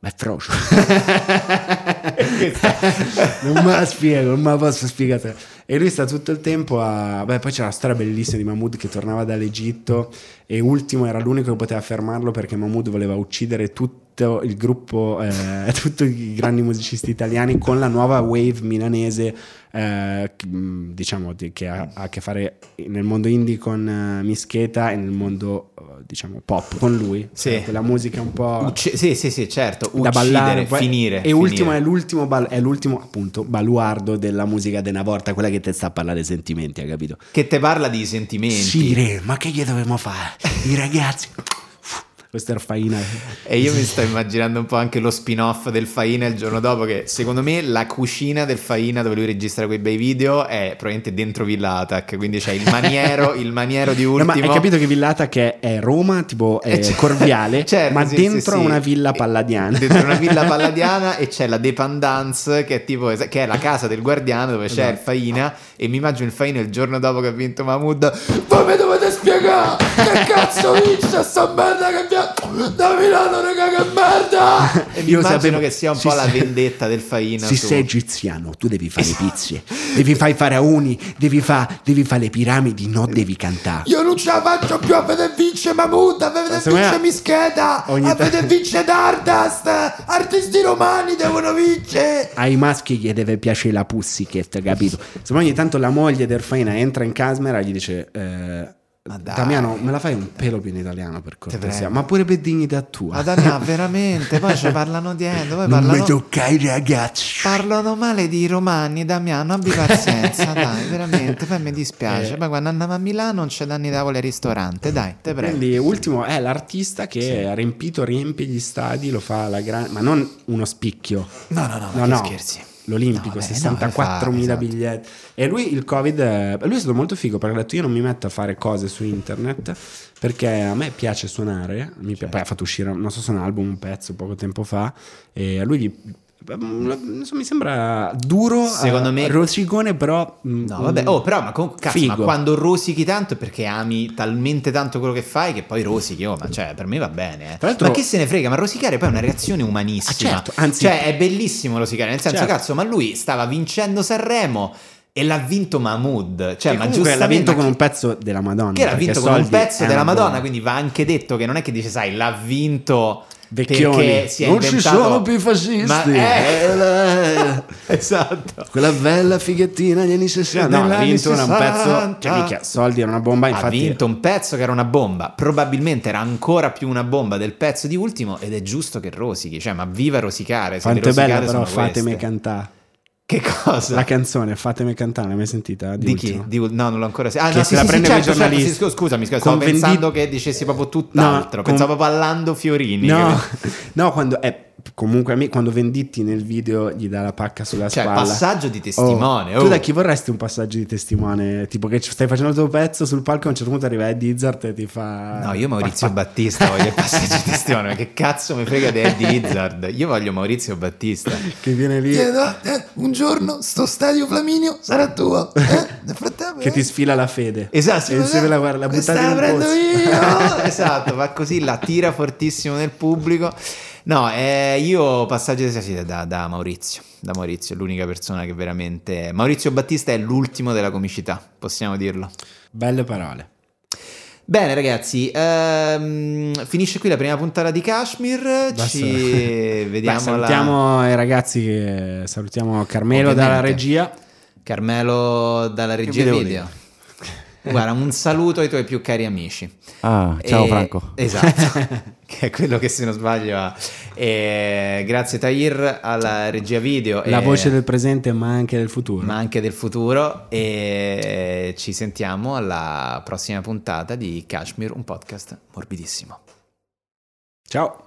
ma è frocio <laughs> non me la spiego non me la posso spiegare e lui sta tutto il tempo a beh poi c'è la storia bellissima di Mahmood che tornava dall'Egitto e ultimo era l'unico che poteva fermarlo perché Mahmood voleva uccidere tutto il gruppo eh, <laughs> tutti i grandi musicisti italiani con la nuova wave milanese eh, mh, diciamo di- che ha, ha a che fare nel mondo indie con eh, Mischeta e nel mondo eh, diciamo pop con lui Sì. Cioè, quella musica un po' Ucci- sì, sì, sì, certo. da Uccidere, ballare poi- finire. e ultimo finire. è l'ultimo, bal- è l'ultimo appunto baluardo della musica di una volta quella che ti sta a parlare dei sentimenti hai capito Che te parla di sentimenti. sì re ma che gli dovevamo fare i ragazzi <laughs> questa era faina E io mi sto immaginando un po' anche lo spin-off del Faina il giorno dopo, che secondo me la cucina del Faina dove lui registra quei bei video è probabilmente dentro Villa Atac, quindi c'è il maniero, il maniero di <laughs> No, ultimo. ma hai capito che Villata che è Roma, tipo è Eh, c- Corviale, <laughs> certo, ma sì, dentro sì, sì. una villa palladiana. Dentro una villa <laughs> palladiana e c'è la Dependance che è tipo che è la casa del guardiano dove c'è il. Faina e mi immagino il Faina il giorno dopo che ha vinto Mahmood voi mi dovete spiegare che <laughs> cazzo vince sta merda che vi ha da Milano raga che merda <laughs> e mi Io immagino che sia un sì, po' la vendetta del Faina Se su- sei egiziano, tu devi fare le pizze, devi fare i faraoni, devi fare fare le piramidi, no devi cantare. io non ce la faccio più a vedere vince Mahmood, a vedere Secondo me- vince Mischeta, ogni a vedere vince Dardust, artisti romani devono vincere. Ai maschi gli deve piacere la pussycat, capito? Se ogni tanto la moglie del Faina entra in camera e gli dice... eh, Ma dai. Damiano, me la fai un pelo più in italiano per cortesia, ma pure per dignità tua. Ma Damiano, veramente, poi ci parlano dietro, poi <laughs> non mi parlano, toccare i ragazzi. parlano male di romani, Damiano, abbi pazienza, <laughs> dai, veramente, poi mi dispiace. Eh. Poi quando andiamo a Milano non c'è danni tavole al ristorante, dai, te prego. Quindi, ultimo è l'artista che ha riempito, riempie gli stadi, lo fa alla grande, ma non uno spicchio. No, no, no, No, no, scherzi. L'Olimpico, No, beh, no, 64.000 fa- esatto. biglietti. E lui il Covid, eh, lui è stato molto figo perché ha detto io non mi metto a fare cose su internet perché a me piace suonare, mi pi- Certo. poi ha fatto uscire, non so se un album, un pezzo poco tempo fa e a lui gli- mi sembra duro, Secondo eh, me- rosicone però... mm, No, vabbè, oh, però, ma comunque, cazzo, ma quando rosichi tanto è perché ami talmente tanto quello che fai che poi rosichi, oh, ma cioè, per me va bene. eh. Ma che se ne frega, ma rosicare poi è una reazione umanissima. Ah, certo, anzi- Cioè, è bellissimo rosicare, nel senso, Certo. cazzo, ma lui stava vincendo Sanremo e l'ha vinto Mahmood. Cioè, che ma giustamente... l'ha vinto con un pezzo della Madonna. che l'ha vinto con un pezzo della Madonna, bomba. quindi va anche detto che non è che dice, sai, l'ha vinto Vecchioni. è Non ci inventato- sono più fascisti. Ma eh, Eh, la- <laughs> esatto. Quella bella fighettina degli anni 60. No, ha vinto un 60. pezzo. Cioè, mica, soldi era una bomba. ha Infatti, vinto un pezzo che era una bomba, probabilmente era ancora più una bomba del pezzo di ultimo ed è giusto che rosichi, cioè ma viva rosicare, Quanto è bella, però, fatemi cantare. Che cosa? La canzone, fatemi cantare, l'hai mai sentita? di chi? Ultimo? Di- no, non l'ho ancora sentita. Ah, Che no, sì, la sì, prende certo, certo, giornalisti. sì, scu- scusami, scusa, stavo pensando vendi- che dicessi proprio tutt'altro. No, Pensavo con- ballando Fiorini. No, capito? <laughs> no, quando è comunque a me, quando Venditti nel video gli dà la pacca sulla Cioè, spalla. passaggio di testimone. Oh, oh. Tu da chi vorresti un passaggio di testimone? Tipo che stai facendo il tuo pezzo sul palco e a un certo punto arriva Eddie Izzard e ti fa... No, io Maurizio Battista voglio il passaggio di <laughs> testimone. ma Che cazzo mi frega di Eddie Izzard? Io voglio Maurizio Battista. Che viene lì... eh, un giorno sto stadio Flaminio sarà tuo. Eh? Nel frattempo, Che ti sfila la fede. Esatto, E insieme la guarda, la buttata in la un prendo pozzo. io. <laughs> esatto, va così, la tira fortissimo nel pubblico. No, eh, io passaggio di sì, da, da Maurizio. Da Maurizio, l'unica persona che veramente. Maurizio Battista è l'ultimo della comicità, possiamo dirlo. Belle parole. Bene, ragazzi, ehm, finisce qui la prima puntata di Kashmir. Basta. Ci <laughs> vediamo Beh, salutiamo i ragazzi, che- salutiamo Carmelo dalla Ovviamente. regia. Carmelo dalla regia vi devo video. Guarda, un saluto ai tuoi più cari amici. Ah, ciao E- Franco. Esatto, <laughs> che è quello che se non sbaglio ha. E grazie Tahir alla regia video. La e- voce del presente ma anche del futuro. Ma anche del futuro. E ci sentiamo alla prossima puntata di Kashmir, un podcast morbidissimo. Ciao.